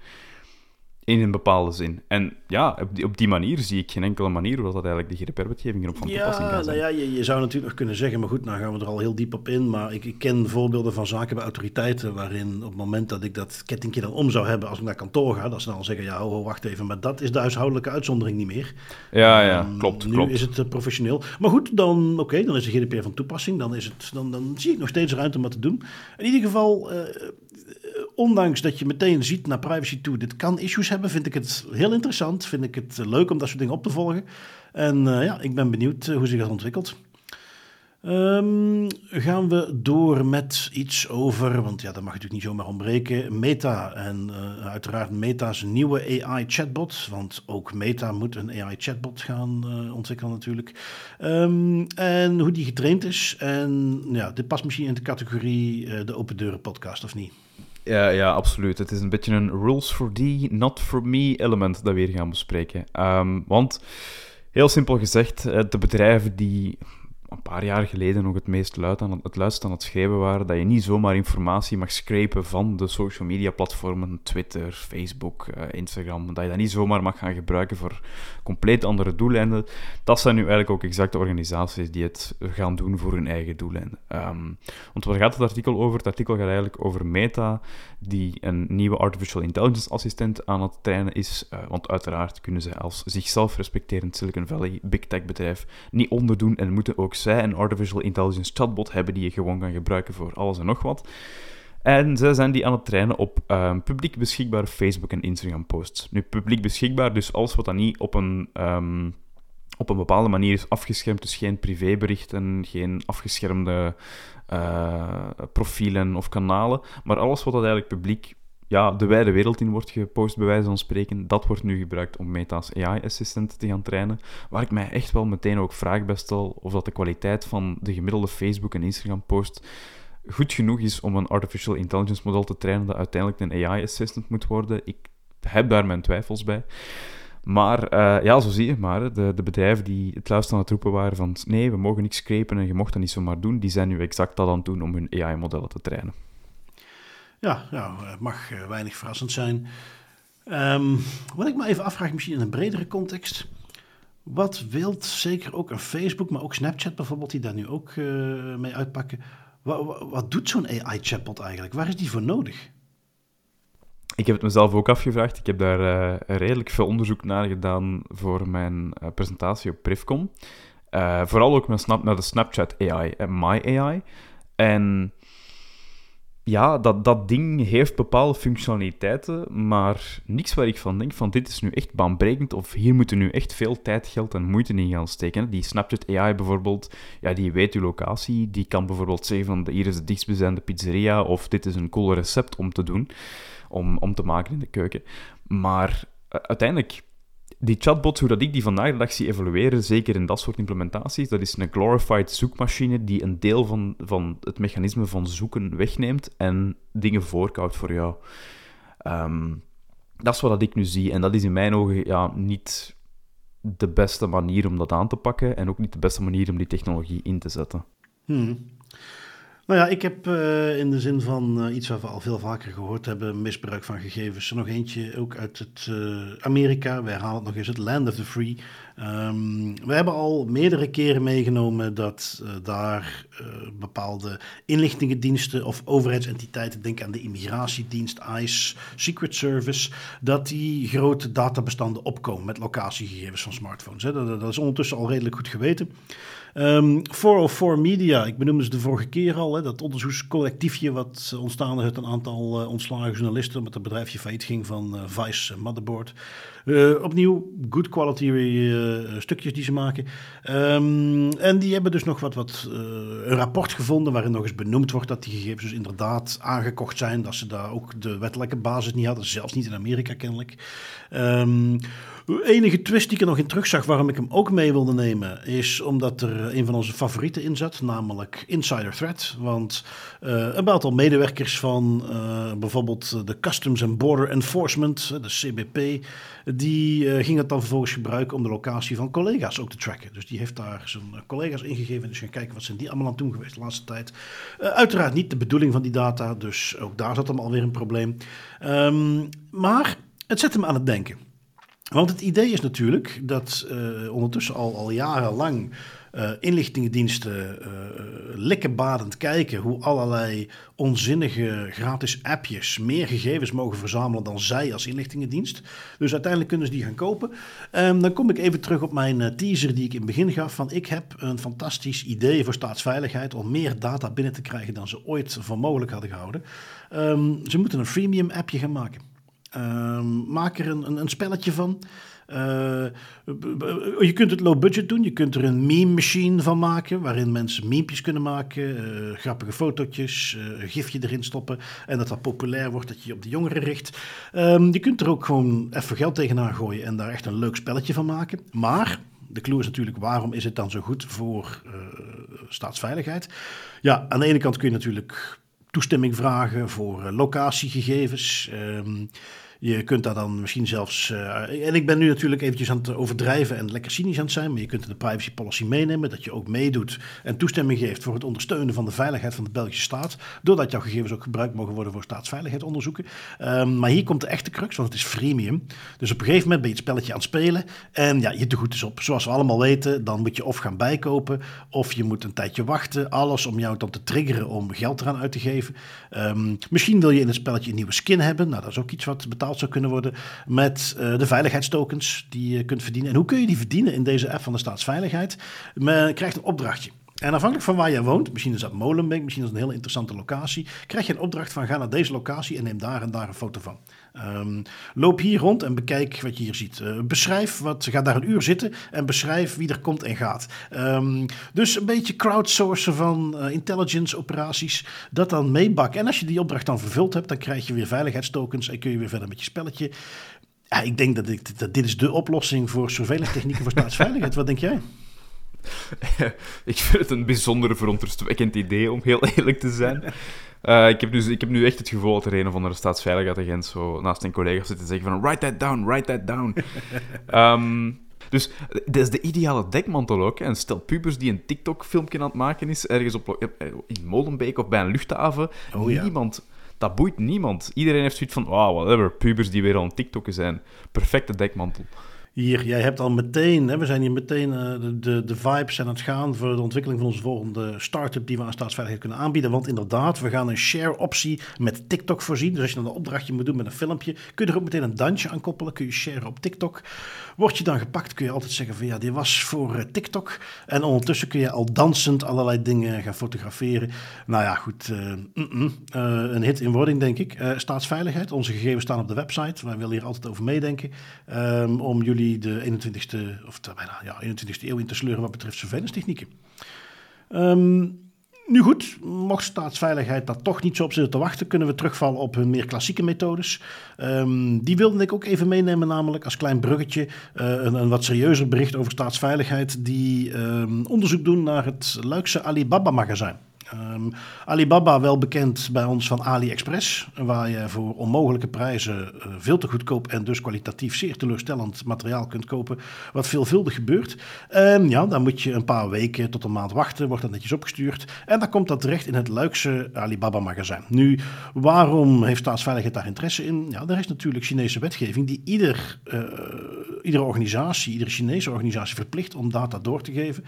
A: in een bepaalde zin. En ja, op die, op die manier zie ik geen enkele manier hoe dat eigenlijk de GDPR-wetgeving erop van toepassing kan zijn.
B: Nou ja, je, je, zou natuurlijk nog kunnen zeggen, maar goed, nou gaan we er al heel diep op in. Maar ik, ik, ken voorbeelden van zaken bij autoriteiten waarin op het moment dat ik dat kettingje dan om zou hebben als ik naar kantoor ga, dat ze dan al zeggen, ja, ho, wacht even, maar dat is de huishoudelijke uitzondering niet meer.
A: Ja, ja, um, klopt,
B: nu
A: klopt.
B: is het uh, professioneel. Maar goed, dan, oké, okay, dan is de GDPR van toepassing. Dan, is het, dan, dan zie ik nog steeds ruimte om wat te doen. In ieder geval... Uh, ondanks dat je meteen ziet naar privacy toe, dit kan issues hebben, vind ik het heel interessant. Vind ik het leuk om dat soort dingen op te volgen. En uh, ja, ik ben benieuwd hoe zich dat ontwikkelt. Um, gaan we door met iets over, want ja, dat mag natuurlijk niet zomaar ontbreken, Meta. En uh, uiteraard Meta's nieuwe AI-chatbot, want ook Meta moet een AI-chatbot gaan ontwikkelen natuurlijk. Um, en hoe die getraind is. En ja, dit past misschien in de categorie de Open Deuren podcast, of niet?
A: Ja, ja, absoluut. Het is een beetje een rules for thee, not for me element dat we hier gaan bespreken. Um, want, heel simpel gezegd, de bedrijven die een paar jaar geleden nog het meest luid aan het, het luidst aan het schrijven waren, dat je niet zomaar informatie mag scrapen van de social media platformen, Twitter, Facebook, uh, Instagram, dat je dat niet zomaar mag gaan gebruiken voor compleet andere doeleinden. Dat zijn nu eigenlijk ook exact de organisaties die het gaan doen voor hun eigen doeleinden. Um, want waar gaat het artikel over? Het artikel gaat eigenlijk over Meta, die een nieuwe artificial intelligence assistent aan het trainen is. Uh, want uiteraard kunnen ze als zichzelf respecterend Silicon Valley big tech bedrijf niet onderdoen en moeten ook zij een artificial intelligence chatbot hebben die je gewoon kan gebruiken voor alles en nog wat. En zij zijn die aan het trainen op um, publiek beschikbare Facebook en Instagram posts. Nu, publiek beschikbaar, dus alles wat dan niet op een, um, op een bepaalde manier is afgeschermd, dus geen privéberichten, geen afgeschermde uh, profielen of kanalen, maar alles wat dat eigenlijk publiek ja, de wijde wereld in wordt gepost, bij wijze van spreken. Dat wordt nu gebruikt om Meta's AI-assistent te gaan trainen. Waar ik mij echt wel meteen ook vraag bij stel of dat de kwaliteit van de gemiddelde Facebook- en Instagram-post goed genoeg is om een artificial intelligence model te trainen dat uiteindelijk een AI-assistant moet worden. Ik heb daar mijn twijfels bij. Maar uh, ja, zo zie je maar. De, de bedrijven die het luisteren aan het roepen waren van nee, we mogen niks scrapen en je mocht dat niet zomaar doen, die zijn nu exact dat aan het doen om hun AI-modellen te trainen.
B: Ja, nou, het mag uh, weinig verrassend zijn. Um, wat ik me even afvraag, misschien in een bredere context. Wat wilt zeker ook een Facebook, maar ook Snapchat bijvoorbeeld, die daar nu ook uh, mee uitpakken. Wat, wat, doet zo'n AI-chatbot eigenlijk? Waar is die voor nodig?
A: Ik heb het mezelf ook afgevraagd. Ik heb daar uh, redelijk veel onderzoek naar gedaan voor mijn presentatie op Privcom. Vooral ook met, snap, met de Snapchat AI en My AI. En ja, dat, dat ding heeft bepaalde functionaliteiten, maar niks waar ik van denk van dit is nu echt baanbrekend of hier moeten nu echt veel tijd, geld en moeite in gaan steken. Die Snapchat AI bijvoorbeeld, ja, die weet uw locatie, die kan bijvoorbeeld zeggen van hier is de dichtstbijzijnde pizzeria of dit is een cool recept om te doen, om, om te maken in de keuken. Maar uiteindelijk die chatbots, hoe dat ik die vandaag de dag zie evolueren, zeker in dat soort implementaties, dat is een glorified zoekmachine die een deel van, van het mechanisme van zoeken wegneemt en dingen voorkoudt voor jou. Ehm, dat is wat ik nu zie. En dat is in mijn ogen ja, niet de beste manier om dat aan te pakken en ook niet de beste manier om die technologie in te zetten.
B: Hmm. Nou ja, ik heb uh, in de zin van uh, iets wat we al veel vaker gehoord hebben, misbruik van gegevens. Er nog eentje ook uit het uh, Amerika, wij halen het nog eens het Land of the Free. Um, we hebben al meerdere keren meegenomen dat daar bepaalde inlichtingendiensten of overheidsentiteiten, denk aan de immigratiedienst, ICE, Secret Service, dat die grote databestanden opkomen met locatiegegevens van smartphones. Dat, dat is ondertussen al redelijk goed geweten. Um, 404 Media, ik benoemde ze de vorige keer al, hè, dat onderzoekscollectiefje wat ontstaan is uit een aantal uh, ontslagen journalisten, met het bedrijfje failliet ging van uh, Vice Motherboard. Opnieuw, good quality stukjes die ze maken. Um, en die hebben dus nog wat, wat een rapport gevonden waarin nog eens benoemd wordt dat die gegevens dus inderdaad aangekocht zijn, dat ze daar ook de wettelijke basis niet hadden, zelfs niet in Amerika kennelijk. Um, enige twist die ik er nog in terugzag, waarom ik hem ook mee wilde nemen, is omdat er een van onze favorieten in zat, namelijk Insider Threat. Want uh, een aantal medewerkers van uh, bijvoorbeeld de Customs and Border Enforcement, de CBP, die uh, ging het dan vervolgens gebruiken om de locatie van collega's ook te tracken. Dus die heeft daar zijn collega's ingegeven en dus gaan kijken wat zijn die allemaal aan het doen geweest de laatste tijd. uiteraard niet de bedoeling van die data, dus ook daar zat hem alweer een probleem. Um, maar het zet hem aan het denken. Want het idee is natuurlijk dat uh, ondertussen al, al jarenlang uh, inlichtingendiensten uh, likkenbadend kijken hoe allerlei onzinnige gratis appjes meer gegevens mogen verzamelen dan zij als inlichtingendienst. Dus uiteindelijk kunnen ze die gaan kopen. Um, dan kom ik even terug op mijn teaser die ik in het begin gaf van ik heb een fantastisch idee voor staatsveiligheid om meer data binnen te krijgen dan ze ooit voor mogelijk hadden gehouden. Um, ze moeten een freemium appje gaan maken. Uh, maak er een, een, een spelletje van. Uh, je kunt het low budget doen. Je kunt er een meme machine van maken. Waarin mensen memepjes kunnen maken. Uh, grappige fotootjes. Uh, een gifje erin stoppen. En dat dat populair wordt. Dat je op de jongeren richt. Um, je kunt er ook gewoon even geld tegenaan gooien. En daar echt een leuk spelletje van maken. Maar de clue is natuurlijk, waarom is het dan zo goed voor staatsveiligheid? Ja, aan de ene kant kun je natuurlijk toestemming vragen voor locatiegegevens. Um, je kunt daar dan misschien zelfs. Uh, en ik ben nu natuurlijk eventjes aan het overdrijven en lekker cynisch aan het zijn. Maar je kunt de privacy policy meenemen dat je ook meedoet en toestemming geeft voor het ondersteunen van de veiligheid van de Belgische staat. Doordat jouw gegevens ook gebruikt mogen worden voor staatsveiligheidsonderzoeken. Um, maar hier komt de echte crux, want het is freemium. Dus op een gegeven moment ben je het spelletje aan het spelen. En ja, je goed is op. Zoals we allemaal weten, dan moet je of gaan bijkopen. Of je moet een tijdje wachten. Alles om jou dan te triggeren om geld eraan uit te geven. Um, misschien wil je in het spelletje een nieuwe skin hebben. Nou, dat is ook iets wat betaald zou kunnen worden met uh, de veiligheidstokens die je kunt verdienen. En hoe kun je die verdienen in deze app van de staatsveiligheid? Men krijgt een opdrachtje. En afhankelijk van waar je woont, misschien is dat Molenbeek, misschien is dat een heel interessante locatie, krijg je een opdracht van ga naar deze locatie en neem daar en daar een foto van. Um, loop hier rond en bekijk wat je hier ziet. Uh, beschrijf wat, ga daar een uur zitten en beschrijf wie er komt en gaat. Um, dus een beetje crowdsourcen van uh, intelligence operaties, dat dan meebakken. En als je die opdracht dan vervuld hebt, dan krijg je weer veiligheidstokens en kun je weer verder met je spelletje. Ja, ik denk dat, ik, dat dit is de oplossing voor surveillance technieken voor staatsveiligheid. wat denk jij?
A: ik vind het een bijzonder verontrustwekkend idee, om heel eerlijk te zijn. Uh, ik, heb dus, ik heb nu echt het gevoel dat er een of andere staatsveiligheidsagent zo naast zijn collega's zit te zeggen van write that down, write that down. um, dus dat is de ideale dekmantel ook. En stel pubers die een TikTok-filmpje aan het maken is, ergens op, in Molenbeek of bij een luchthaven. Oh, ja. Niemand... Dat boeit niemand. Iedereen heeft zoiets van, wow, whatever, pubers die weer al een TikToker zijn. Perfecte dekmantel
B: hier, jij hebt al meteen, hè, we zijn hier meteen, uh, de, de, vibes aan het gaan voor de ontwikkeling van onze volgende start-up die we aan staatsveiligheid kunnen aanbieden. Want inderdaad, we gaan een share-optie met TikTok voorzien. Dus als je dan een opdrachtje moet doen met een filmpje, kun je er ook meteen een dansje aan koppelen. Kun je sharen op TikTok. Word je dan gepakt, kun je altijd zeggen van ja, dit was voor uh, TikTok. En ondertussen kun je al dansend allerlei dingen gaan fotograferen. Nou ja, goed, uh, mm -mm, een hit in wording denk ik. staatsveiligheid, onze gegevens staan op de website. Wij willen hier altijd over meedenken. Um, om jullie de 21ste, of bijna ja, 21ste eeuw in te sleuren wat betreft surveillance technieken. Um, Nu goed, mocht staatsveiligheid dat toch niet zo op zitten te wachten, kunnen we terugvallen op hun meer klassieke methodes. Um, die wilde ik ook even meenemen, namelijk als klein bruggetje uh, een, een, wat serieuzer bericht over staatsveiligheid, die um, onderzoek doen naar het Luikse Alibaba-magazijn. Um, Alibaba, wel bekend bij ons van AliExpress, waar je voor onmogelijke prijzen uh, veel te goedkoop en dus kwalitatief zeer teleurstellend materiaal kunt kopen, wat veelvuldig gebeurt. Um, ja, dan moet je een paar weken tot een maand wachten, wordt dat netjes opgestuurd en dan komt dat terecht in het Luikse Alibaba-magazijn. Nu, waarom heeft staatsveiligheid daar interesse in? Ja, er is natuurlijk Chinese wetgeving die ieder, uh, iedere organisatie, iedere Chinese organisatie verplicht om data door te geven.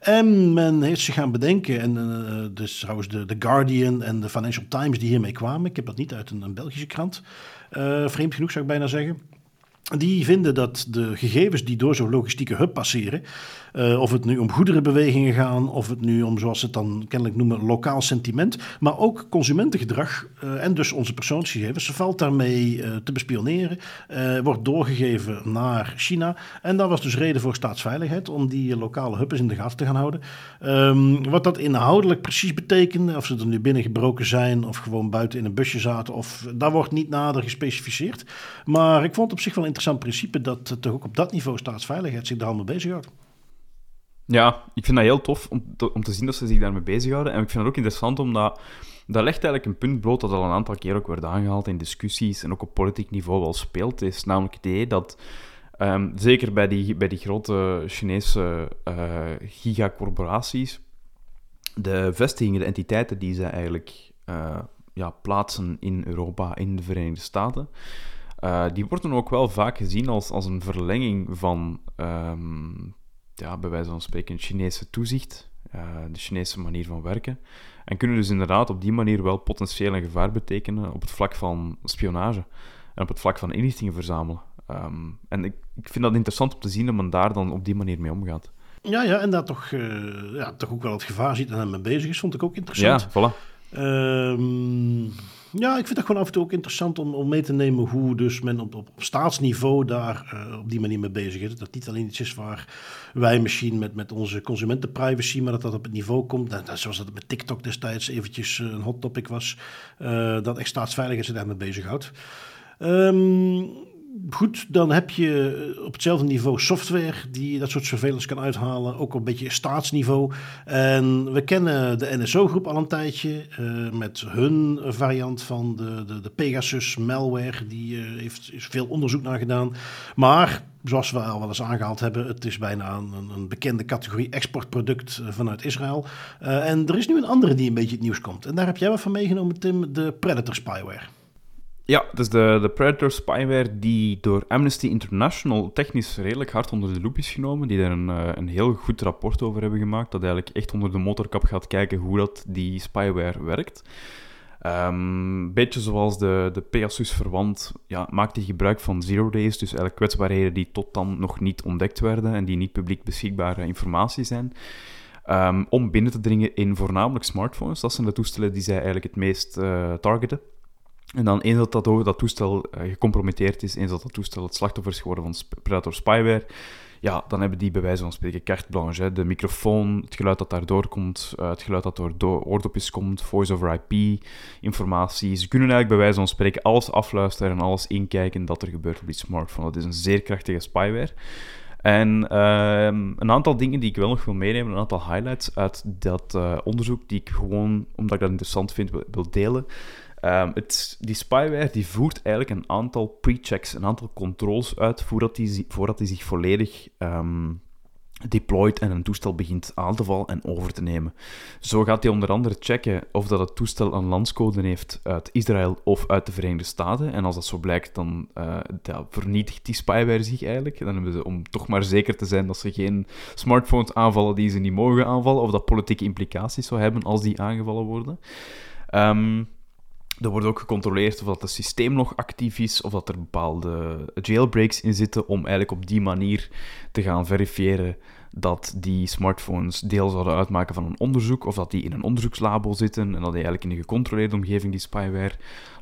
B: En men heeft zich gaan bedenken en de dus trouwens de, The Guardian en de Financial Times die hiermee kwamen. Ik heb dat niet uit een, een Belgische krant. Uh, vreemd genoeg zou ik bijna zeggen. Die vinden dat de gegevens die door zo'n logistieke hub passeren, uh, of het nu om goederenbewegingen gaan, of het nu om, zoals ze het dan kennelijk noemen, lokaal sentiment, maar ook consumentengedrag uh, en dus onze persoonsgegevens, valt daarmee uh, te bespioneren, wordt doorgegeven naar China. En dat was dus reden voor staatsveiligheid om die lokale hubs in de gaten te gaan houden. Um, wat dat inhoudelijk precies betekent, of ze er nu binnengebroken zijn of gewoon buiten in een busje zaten, of dat wordt niet nader gespecificeerd. Maar ik vond op zich wel interessant principe dat toch ook op dat niveau staatsveiligheid zich daar allemaal bezighoudt.
A: Ja, ik vind dat heel tof om te, om te zien dat ze zich daarmee bezighouden. En ik vind het ook interessant omdat dat legt eigenlijk een punt bloot dat al een aantal keer ook werd aangehaald in discussies en ook op politiek niveau wel speelt. is namelijk het idee dat, um, zeker bij die, bij die grote Chinese uh, gigacorporaties, de vestigingen, de entiteiten die ze eigenlijk uh, ja, plaatsen in Europa, in de Verenigde Staten, uh, die worden ook wel vaak gezien als, als een verlenging van um, ja, bij wijze van spreken, Chinese toezicht, uh, de Chinese manier van werken. En kunnen dus inderdaad op die manier wel potentieel een gevaar betekenen op het vlak van spionage en op het vlak van inlichtingen verzamelen. Um, en ik, ik vind dat interessant om te zien dat men daar dan op die manier mee omgaat.
B: Ja, ja en dat toch, uh, ja, toch ook wel het gevaar ziet en mee bezig is, vond ik ook interessant.
A: Ja, voilà.
B: Um, ja, ik vind het gewoon af en toe ook interessant om, om mee te nemen hoe dus men op, op, staatsniveau daar uh, op die manier mee bezig is. Dat het niet alleen iets is waar wij misschien met, met onze consumentenprivacy, maar dat dat op het niveau komt. Dat, zoals dat met TikTok destijds eventjes een hot topic was. Uh, dat echt staatsveiligheid zich daarmee bezighoudt. Um, goed, dan heb je op hetzelfde niveau software die dat soort surveillance kan uithalen. Ook een beetje staatsniveau. En we kennen de NSO-groep al een tijdje uh, met hun variant van de, de, de Pegasus malware. Die uh, heeft is veel onderzoek naar gedaan. Maar zoals we al wel eens aangehaald hebben, het is bijna een, een bekende categorie exportproduct vanuit Israël. En er is nu een andere die een beetje het nieuws komt. En daar heb jij wat van meegenomen, Tim, de Predator spyware.
A: Ja, dus de, de Predator spyware die door Amnesty International technisch redelijk hard onder de loep is genomen, die daar een, een heel goed rapport over hebben gemaakt, dat eigenlijk echt onder de motorkap gaat kijken hoe dat die spyware werkt. Um, beetje zoals de, de Pegasus-verwant ja, maakt hij gebruik van zero days, dus eigenlijk kwetsbaarheden die tot dan nog niet ontdekt werden en die niet publiek beschikbare informatie zijn. Um, om binnen te dringen in voornamelijk smartphones. Dat zijn de toestellen die zij eigenlijk het meest uh, targeten. En dan eens dat dat, dat toestel uh, gecompromitteerd is, eens dat dat toestel het slachtoffer is geworden van Predator spyware, ja, dan hebben die bij wijze van spreken carte blanche. De microfoon, het geluid dat daardoor komt, uh, het geluid dat door oordopjes komt, voice-over IP, informatie. Ze kunnen eigenlijk bij wijze van spreken alles afluisteren en alles inkijken dat er gebeurt op die smartphone. Dat is een zeer krachtige spyware. En uh, een aantal dingen die ik wel nog wil meenemen, een aantal highlights uit dat uh, onderzoek, die ik gewoon, omdat ik dat interessant vind, wil delen. Um, het, die spyware die voert eigenlijk een aantal pre-checks, een aantal controls uit voordat hij voordat die zich volledig um, deployt en een toestel begint aan te vallen en over te nemen. Zo gaat hij onder andere checken of dat het toestel een landscode heeft uit Israël of uit de Verenigde Staten. En als dat zo blijkt, dan ja, vernietigt die spyware zich eigenlijk. Dan hebben ze, om toch maar zeker te zijn dat ze geen smartphones aanvallen die ze niet mogen aanvallen, of dat politieke implicaties zou hebben als die aangevallen worden. Um, er wordt ook gecontroleerd of dat het systeem nog actief is, of dat er bepaalde jailbreaks in zitten, om eigenlijk op die manier te gaan verifiëren dat die smartphones deel zouden uitmaken van een onderzoek, of dat die in een onderzoekslabo zitten en dat die eigenlijk in een gecontroleerde omgeving die spyware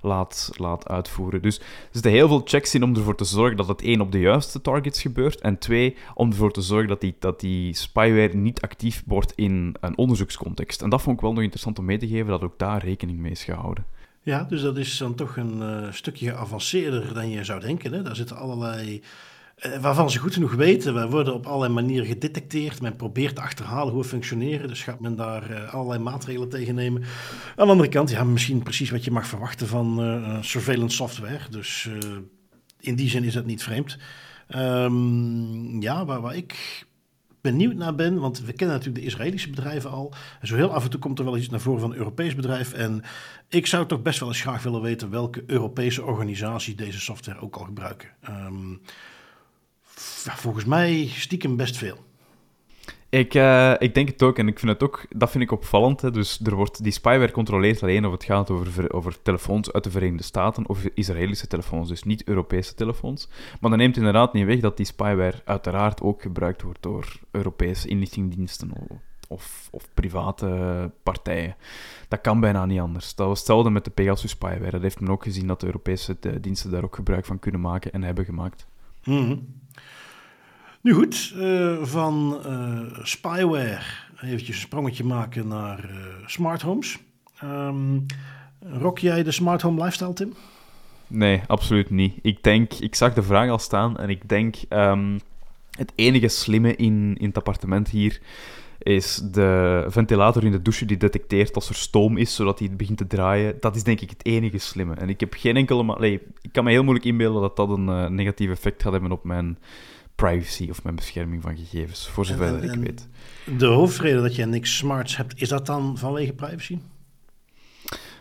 A: laat, laat uitvoeren. Dus er zitten heel veel checks in om ervoor te zorgen dat het één op de juiste targets gebeurt, en twee, om ervoor te zorgen dat die, dat die spyware niet actief wordt in een onderzoekscontext. En dat vond ik wel nog interessant om mee te geven, dat ook daar rekening mee is gehouden.
B: Ja, dus dat is dan toch een uh, stukje geavanceerder dan je zou denken. Hè? Daar zitten allerlei uh, waarvan ze goed genoeg weten. We worden op allerlei manieren gedetecteerd. Men probeert te achterhalen hoe we functioneren. Dus gaat men daar uh, allerlei maatregelen tegen nemen. Aan de andere kant, ja, misschien precies wat je mag verwachten van surveillance software. Dus in die zin is dat niet vreemd. Um, ja, waar, waar ik benieuwd naar ben, want we kennen natuurlijk de Israëlische bedrijven al. En zo heel af en toe komt er wel iets naar voren van een Europees bedrijf. En ik zou toch best wel eens graag willen weten welke Europese organisatie deze software ook al gebruiken. Um, volgens mij stiekem best veel.
A: Ik, uh, ik denk het ook, en ik vind het ook, dat vind ik opvallend. Hè. Dus er wordt, die spyware controleert alleen of het gaat over, over telefoons uit de Verenigde Staten of Israëlische telefoons, dus niet Europese telefoons. Maar dat neemt inderdaad niet weg dat die spyware uiteraard ook gebruikt wordt door Europese inlichtingendiensten of, of private partijen. Dat kan bijna niet anders. Dat was hetzelfde met de Pegasus spyware. Dat heeft men ook gezien dat de Europese eh, diensten daar ook gebruik van kunnen maken en hebben gemaakt.
B: Mm nu goed, uh, van uh, spyware eventjes een sprongetje maken naar uh, smart homes. Um, rock jij de smart home lifestyle, Tim?
A: Nee, absoluut niet. Ik denk, ik zag de vraag al staan en ik denk, um, het enige slimme in, in het appartement hier is de ventilator in de douche die detecteert als er stoom is, zodat hij begint te draaien. Dat is denk ik het enige slimme. En ik heb geen enkele... Nee, ik kan me heel moeilijk inbeelden dat dat een negatief effect gaat hebben op mijn privacy of mijn bescherming van gegevens, voor zover ik weet.
B: De hoofdreden dat je niks smarts hebt, is dat dan vanwege privacy?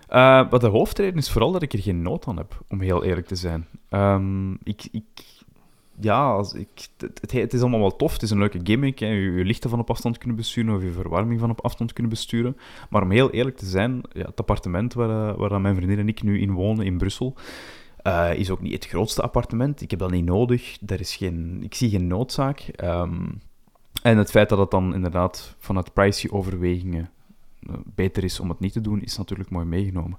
A: Uh, wat de hoofdreden is vooral dat ik er geen nood aan heb, om heel eerlijk te zijn. Um, ik, ik, ja, als ik, het, het, is allemaal wel tof. Het is een leuke gimmick. Hè. Je, je lichten van op afstand kunnen besturen of je verwarming van op afstand kunnen besturen. Maar om heel eerlijk te zijn, ja, het appartement waar, waar mijn vriendin en ik nu in wonen in Brussel, uh, is ook niet het grootste appartement. Ik heb dat niet nodig. Er is geen, ik zie geen noodzaak. Um, en het feit dat het dan inderdaad vanuit privacy-overwegingen uh, beter is om het niet te doen, is natuurlijk mooi meegenomen.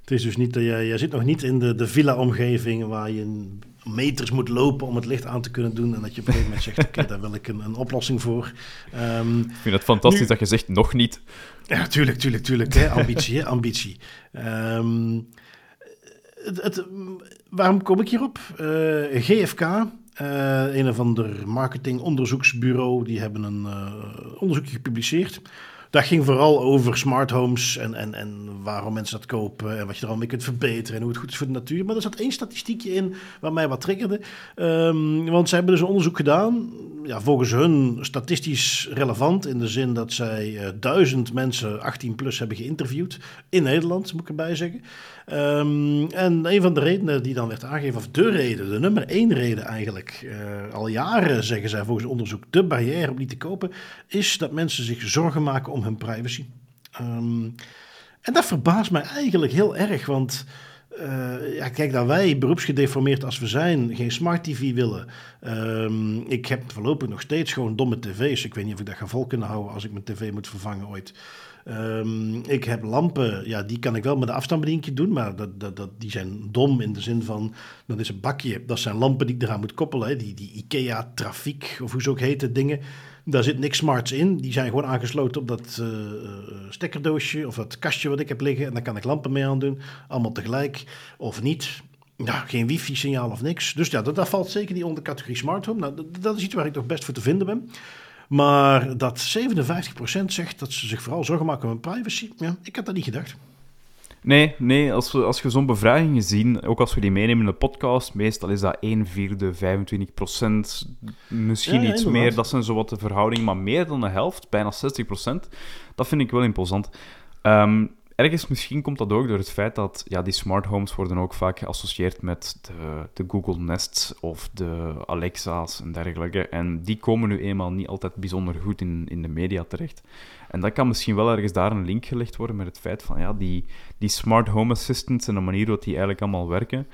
B: Het is dus niet dat jij, jij zit nog niet in de, de villa-omgeving waar je meters moet lopen om het licht aan te kunnen doen. En dat je op een gegeven moment zegt: Oké, daar wil ik een, een oplossing voor.
A: Um, ik vind het fantastisch dat je zegt: nog niet.
B: Ja, tuurlijk, tuurlijk, tuurlijk. Hè? Ambitie, hè? ambitie. Um, het, waarom kom ik hierop? Uh, eh, GFK, eh, een of ander marketingonderzoeksbureau, die hebben een uh, onderzoekje gepubliceerd. Dat ging vooral over smart homes en, en, en waarom mensen dat kopen en wat je er al mee kunt verbeteren en hoe het goed is voor de natuur. Maar er zat één statistiekje in waar mij wat triggerde. Um, want zij hebben dus een onderzoek gedaan, ja, volgens hun statistisch relevant, in de zin dat zij uh, duizend mensen 18 plus hebben geïnterviewd in Nederland, moet ik erbij zeggen. Um, en een van de redenen die dan werd aangegeven, of de reden, de nummer één reden eigenlijk, uh, al jaren zeggen zij volgens onderzoek, de barrière om niet te kopen, is dat mensen zich zorgen maken om hun privacy. Um, en dat verbaast mij eigenlijk heel erg, want uh, ja, kijk, dat wij beroepsgedeformeerd als we zijn geen smart TV willen. Um, ik heb voorlopig nog steeds gewoon domme tv's. Ik weet niet of ik dat ga vol kunnen houden als ik mijn tv moet vervangen ooit. Um, ik heb lampen, ja, die kan ik wel met een afstandsbediening doen, maar dat, dat, dat, die zijn dom in de zin van, dat is een bakje, dat zijn lampen die ik eraan moet koppelen, die, die IKEA Trafiek, of hoe ze ook heten, dingen. Daar zit niks smarts in, die zijn gewoon aangesloten op dat uh, stekkerdoosje of dat kastje wat ik heb liggen en dan kan ik lampen mee aandoen, allemaal tegelijk, of niet. Nou, geen wifi-signaal of niks. Dus ja, dat, valt zeker niet onder de categorie smart home. Nou, dat, is iets waar ik toch best voor te vinden ben. Maar dat 57% zegt dat ze zich vooral zorgen maken om privacy, ja, ik had dat niet gedacht.
A: Nee, nee als we, als we zo'n bevragingen zien, ook als we die meenemen in de podcast, meestal is dat 1 vierde, 25 procent, misschien iets meer. Dat zijn zo wat de verhoudingen, maar meer dan de helft, bijna 60 procent, dat vind ik wel imposant. Um, ergens misschien komt dat ook door het feit dat ja, die smart homes worden ook vaak geassocieerd met de, de Google Nests of de Alexa's en dergelijke. En die komen nu eenmaal niet altijd bijzonder goed in, in de media terecht. En dat kan misschien wel ergens daar een link gelegd worden met het feit van ja, die, die smart home assistants en de manier waarop die eigenlijk allemaal werken.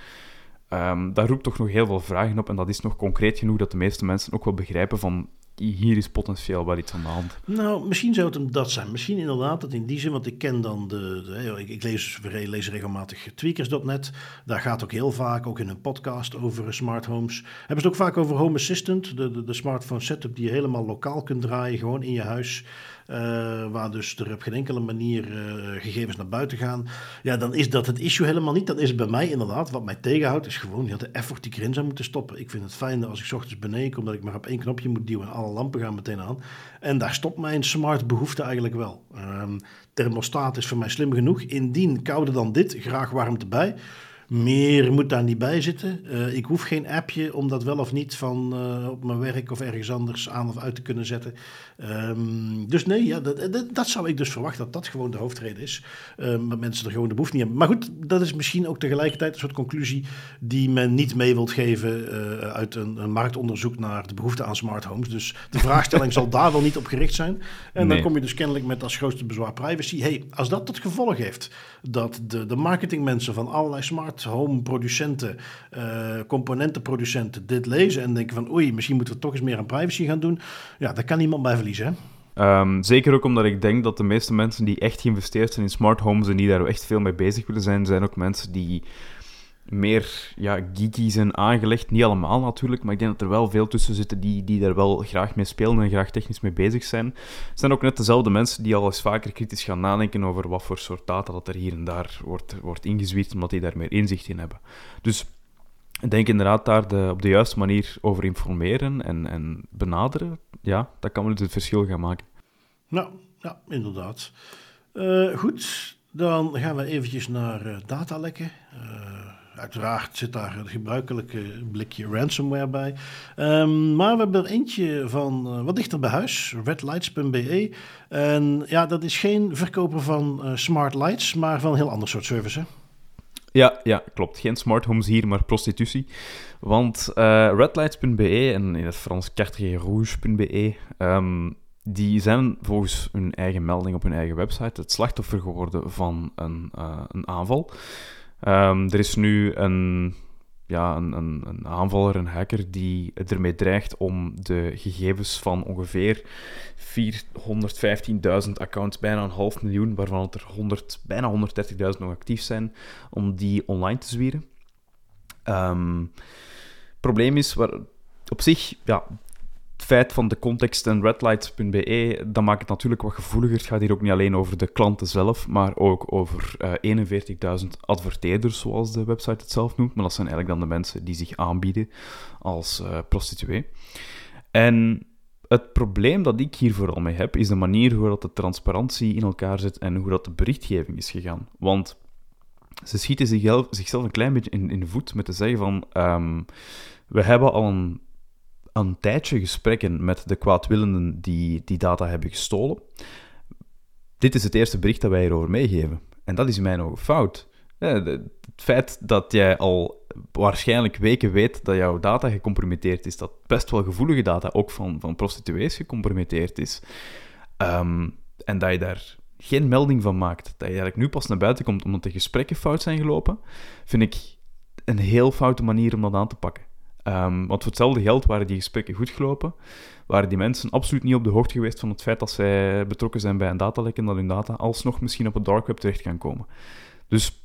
A: Um, roept toch nog heel veel vragen op. En dat is nog concreet genoeg dat de meeste mensen ook wel begrijpen van hier is potentieel wel iets aan de hand.
B: Nou, misschien zou het hem dat zijn. Misschien inderdaad dat in die zin, want ik ken dan de... ik, lees, lees regelmatig tweakers.net. Daar gaat ook heel vaak, ook in een podcast over smart homes. Hebben ze het ook vaak over Home Assistant, de, de, de smartphone setup die je helemaal lokaal kunt draaien, gewoon in je huis. Uh, waar dus er op geen enkele manier uh, gegevens naar buiten gaan. Ja, dan is dat het issue helemaal niet. Dan is het bij mij inderdaad, wat mij tegenhoudt, is gewoon ja, de effort die ik erin zou moeten stoppen. Ik vind het fijn als ik ochtends beneden kom, dat ik maar op één knopje moet duwen en alle lampen gaan meteen aan. En daar stopt mijn smart behoefte eigenlijk wel. Um, thermostaat is voor mij slim genoeg. Indien kouder dan dit, graag warmte bij. Meer moet daar niet bij zitten. Uh, ik hoef geen appje om dat wel of niet van uh, op mijn werk of ergens anders aan of uit te kunnen zetten. Um, dus nee, ja, dat, dat, dat, zou ik dus verwachten dat dat gewoon de hoofdreden is. Um, dat mensen er gewoon de behoefte niet hebben. Maar goed, dat is misschien ook tegelijkertijd een soort conclusie die men niet mee wilt geven uh, uit een, een, marktonderzoek naar de behoefte aan smart homes. Dus de vraagstelling zal daar wel niet op gericht zijn. En nee. dan kom je dus kennelijk met als grootste bezwaar privacy. hey, als dat tot gevolg heeft dat de, de marketingmensen van allerlei smart home producenten, uh, componentenproducenten dit lezen en denken van oei, misschien moeten we toch eens meer aan privacy gaan doen. Ja, daar kan niemand bij verliezen.
A: Hè? Um, zeker ook omdat ik denk dat de meeste mensen die echt geïnvesteerd zijn in smart homes en die daar echt veel mee bezig willen zijn, zijn ook mensen die meer ja, geeky zijn aangelegd. Niet allemaal natuurlijk, maar ik denk dat er wel veel tussen zitten die, die daar wel graag mee spelen en graag technisch mee bezig zijn. Het zijn ook net dezelfde mensen die al eens vaker kritisch gaan nadenken over wat voor soort data dat er hier en daar wordt, wordt ingezwierd, omdat die daar meer inzicht in hebben. Dus ik denk inderdaad daar de, op de juiste manier over informeren en, en benaderen. Ja, dat kan wel het verschil gaan maken.
B: Nou, ja, inderdaad. Uh, goed, dan gaan we eventjes naar uh, datalekken. Uh, Uiteraard zit daar het gebruikelijke blikje ransomware bij. Um, maar we hebben er eentje van uh, wat dichter bij huis, redlights.be. En ja, dat is geen verkoper van uh, smart lights, maar van een heel ander soort service.
A: Ja, ja, klopt. Geen smart homes hier, maar prostitutie. Want uh, redlights.be en in het Frans cartierrouge.be... Um, die zijn volgens hun eigen melding op hun eigen website het slachtoffer geworden van een, een aanval. Um, er is nu een, ja, een, een, aanvaller, een hacker, die ermee dreigt om de gegevens van ongeveer 415.000 accounts, bijna een half miljoen, waarvan er 100, bijna 130.000 nog actief zijn, om die online te zwieren. Um, probleem is, waar, op zich, ja, feit van de context en redlights.be, dat maakt het natuurlijk wat gevoeliger. Het gaat hier ook niet alleen over de klanten zelf, maar ook over uh, eh, 41.000 adverteerders, zoals de website het zelf noemt. Maar dat zijn eigenlijk dan de mensen die zich aanbieden als uh, prostituee. En het probleem dat ik hier vooral mee heb, is de manier hoe dat de transparantie in elkaar zit en hoe dat de berichtgeving is gegaan. Want ze schieten zichzelf, een klein beetje in, in de voet met te zeggen van... Um, we hebben al een een tijdje gesprekken met de kwaadwillenden die die data hebben gestolen. Dit is het eerste bericht dat wij hierover meegeven. En dat is in mijn ogen fout. het feit dat jij al waarschijnlijk weken weet dat jouw data gecompromitteerd is, dat best wel gevoelige data ook van, van prostituees gecompromitteerd is, ehm, en dat je daar geen melding van maakt, dat je eigenlijk nu pas naar buiten komt omdat de gesprekken fout zijn gelopen, vind ik een heel foute manier om dat aan te pakken. Um, want voor hetzelfde geld waren die gesprekken goed gelopen. Waren die mensen absoluut niet op de hoogte geweest van het feit dat zij betrokken zijn bij een datalek en dat hun data alsnog misschien op het dark web terecht gaan komen. Dus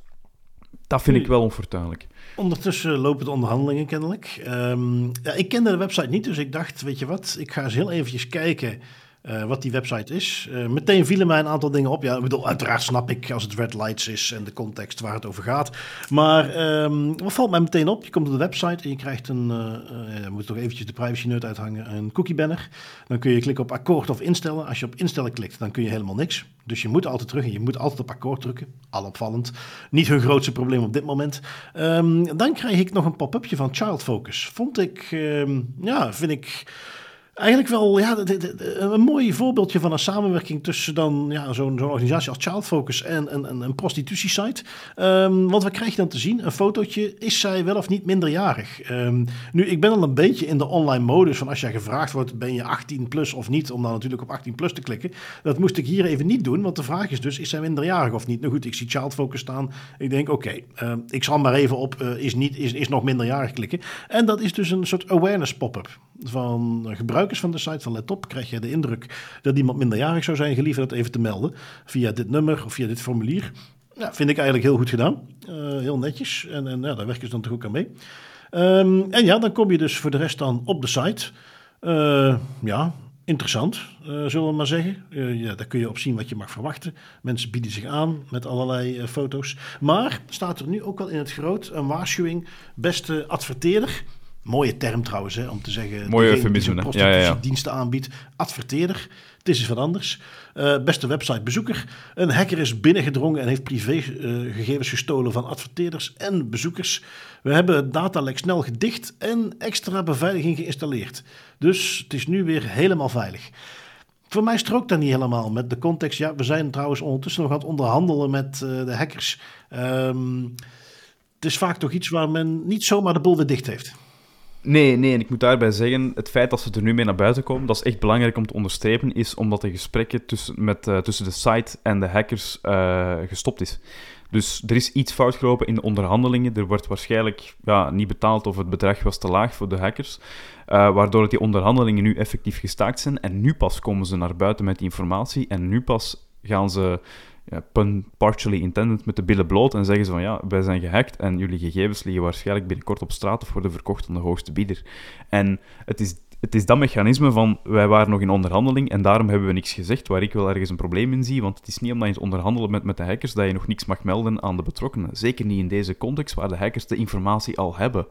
A: dat vind ik wel onfortuinlijk.
B: Ondertussen lopen de onderhandelingen kennelijk. Um, ja, ik kende de website niet, dus ik dacht, weet je wat, ik ga eens heel eventjes kijken uh, wat die website is. Uh, meteen vielen mij een aantal dingen op. Ja, ik bedoel, uiteraard snap ik als het red lights is en de context waar het over gaat. Maar um, wat valt mij meteen op? Je komt op de website en je krijgt een, uh, je moet toch eventjes de privacy note uithangen, een cookie banner. Dan kun je klikken op akkoord of instellen. Als je op instellen klikt, dan kun je helemaal niks. Dus je moet altijd terug en je moet altijd op akkoord drukken. Al opvallend. Niet hun grootste probleem op dit moment. Um, dan krijg ik nog een pop-upje van Child Focus. Vond ik, um, ja, vind ik eigenlijk wel ja, een mooi voorbeeldje van een samenwerking tussen dan ja, zo'n organisatie als Child Focus en een, prostitutiesite. Want wat krijg je dan te zien? Een fotootje, is zij wel of niet minderjarig? Um, nu, ik ben al een beetje in de online modus van als jij gevraagd wordt, ben je 18 plus of niet, om dan natuurlijk op 18 plus te klikken. Dat moest ik hier even niet doen, want de vraag is dus, is zij minderjarig of niet? Nou goed, ik zie Child Focus staan. Ik denk, oké, uh, ik zal maar even op uh, is, niet, is, is nog minderjarig klikken. En dat is dus een soort awareness pop-up. Van gebruikers van de site van Let op, krijg je de indruk dat iemand minderjarig zou zijn, geliefd dat even te melden via dit nummer of via dit formulier. Ja, vind ik eigenlijk heel goed gedaan. Uh, heel netjes. En, en ja, daar werken ze dan toch ook aan mee. Um, en ja, dan kom je dus voor de rest dan op de site. Uh, ja, interessant, uh, zullen we maar zeggen. Ja, daar kun je op zien wat je mag verwachten. Mensen bieden zich aan met allerlei foto's. Maar staat er nu ook al in het groot een waarschuwing, beste adverteerder. Mooie term trouwens, hè, om te zeggen...
A: Mooie eufemisme,
B: ja, ja, ja. diensten aanbiedt. Adverteerder. Het is iets wat anders. Uh, beste websitebezoeker. Een hacker is binnengedrongen en heeft privégegevens uh, gestolen van adverteerders en bezoekers. We hebben het datalek snel gedicht en extra beveiliging geïnstalleerd. Dus het is nu weer helemaal veilig. Voor mij strookt dat niet helemaal met de context. Ja, we zijn trouwens ondertussen nog aan het onderhandelen met uh, de hackers. Um, het is vaak toch iets waar men niet zomaar de boel weer dicht heeft.
A: Nee, nee, ik moet daarbij zeggen, het feit dat ze er nu mee naar buiten komen, dat is echt belangrijk om te onderstrepen, is omdat de gesprekken tussen, met, uh, tussen de site en de hackers uh, gestopt is. Dus er is iets fout gelopen in de onderhandelingen. Er wordt waarschijnlijk ja, niet betaald of het bedrag was te laag voor de hackers. Uh, waardoor die onderhandelingen nu effectief gestaakt zijn. En nu pas komen ze naar buiten met die informatie. En nu pas gaan ze partially intended met de billen bloot en zeggen ze van ja, wij zijn gehackt en jullie gegevens liggen waarschijnlijk binnenkort op straat of worden verkocht aan de hoogste bieder. En het is, het is dat mechanisme van wij waren nog in onderhandeling en daarom hebben we niks gezegd, waar ik wel ergens een probleem in zie, want het is niet omdat je het onderhandelen met, met de hackers dat je nog niks mag melden aan de betrokkenen. Zeker niet in deze context waar de hackers de informatie al hebben.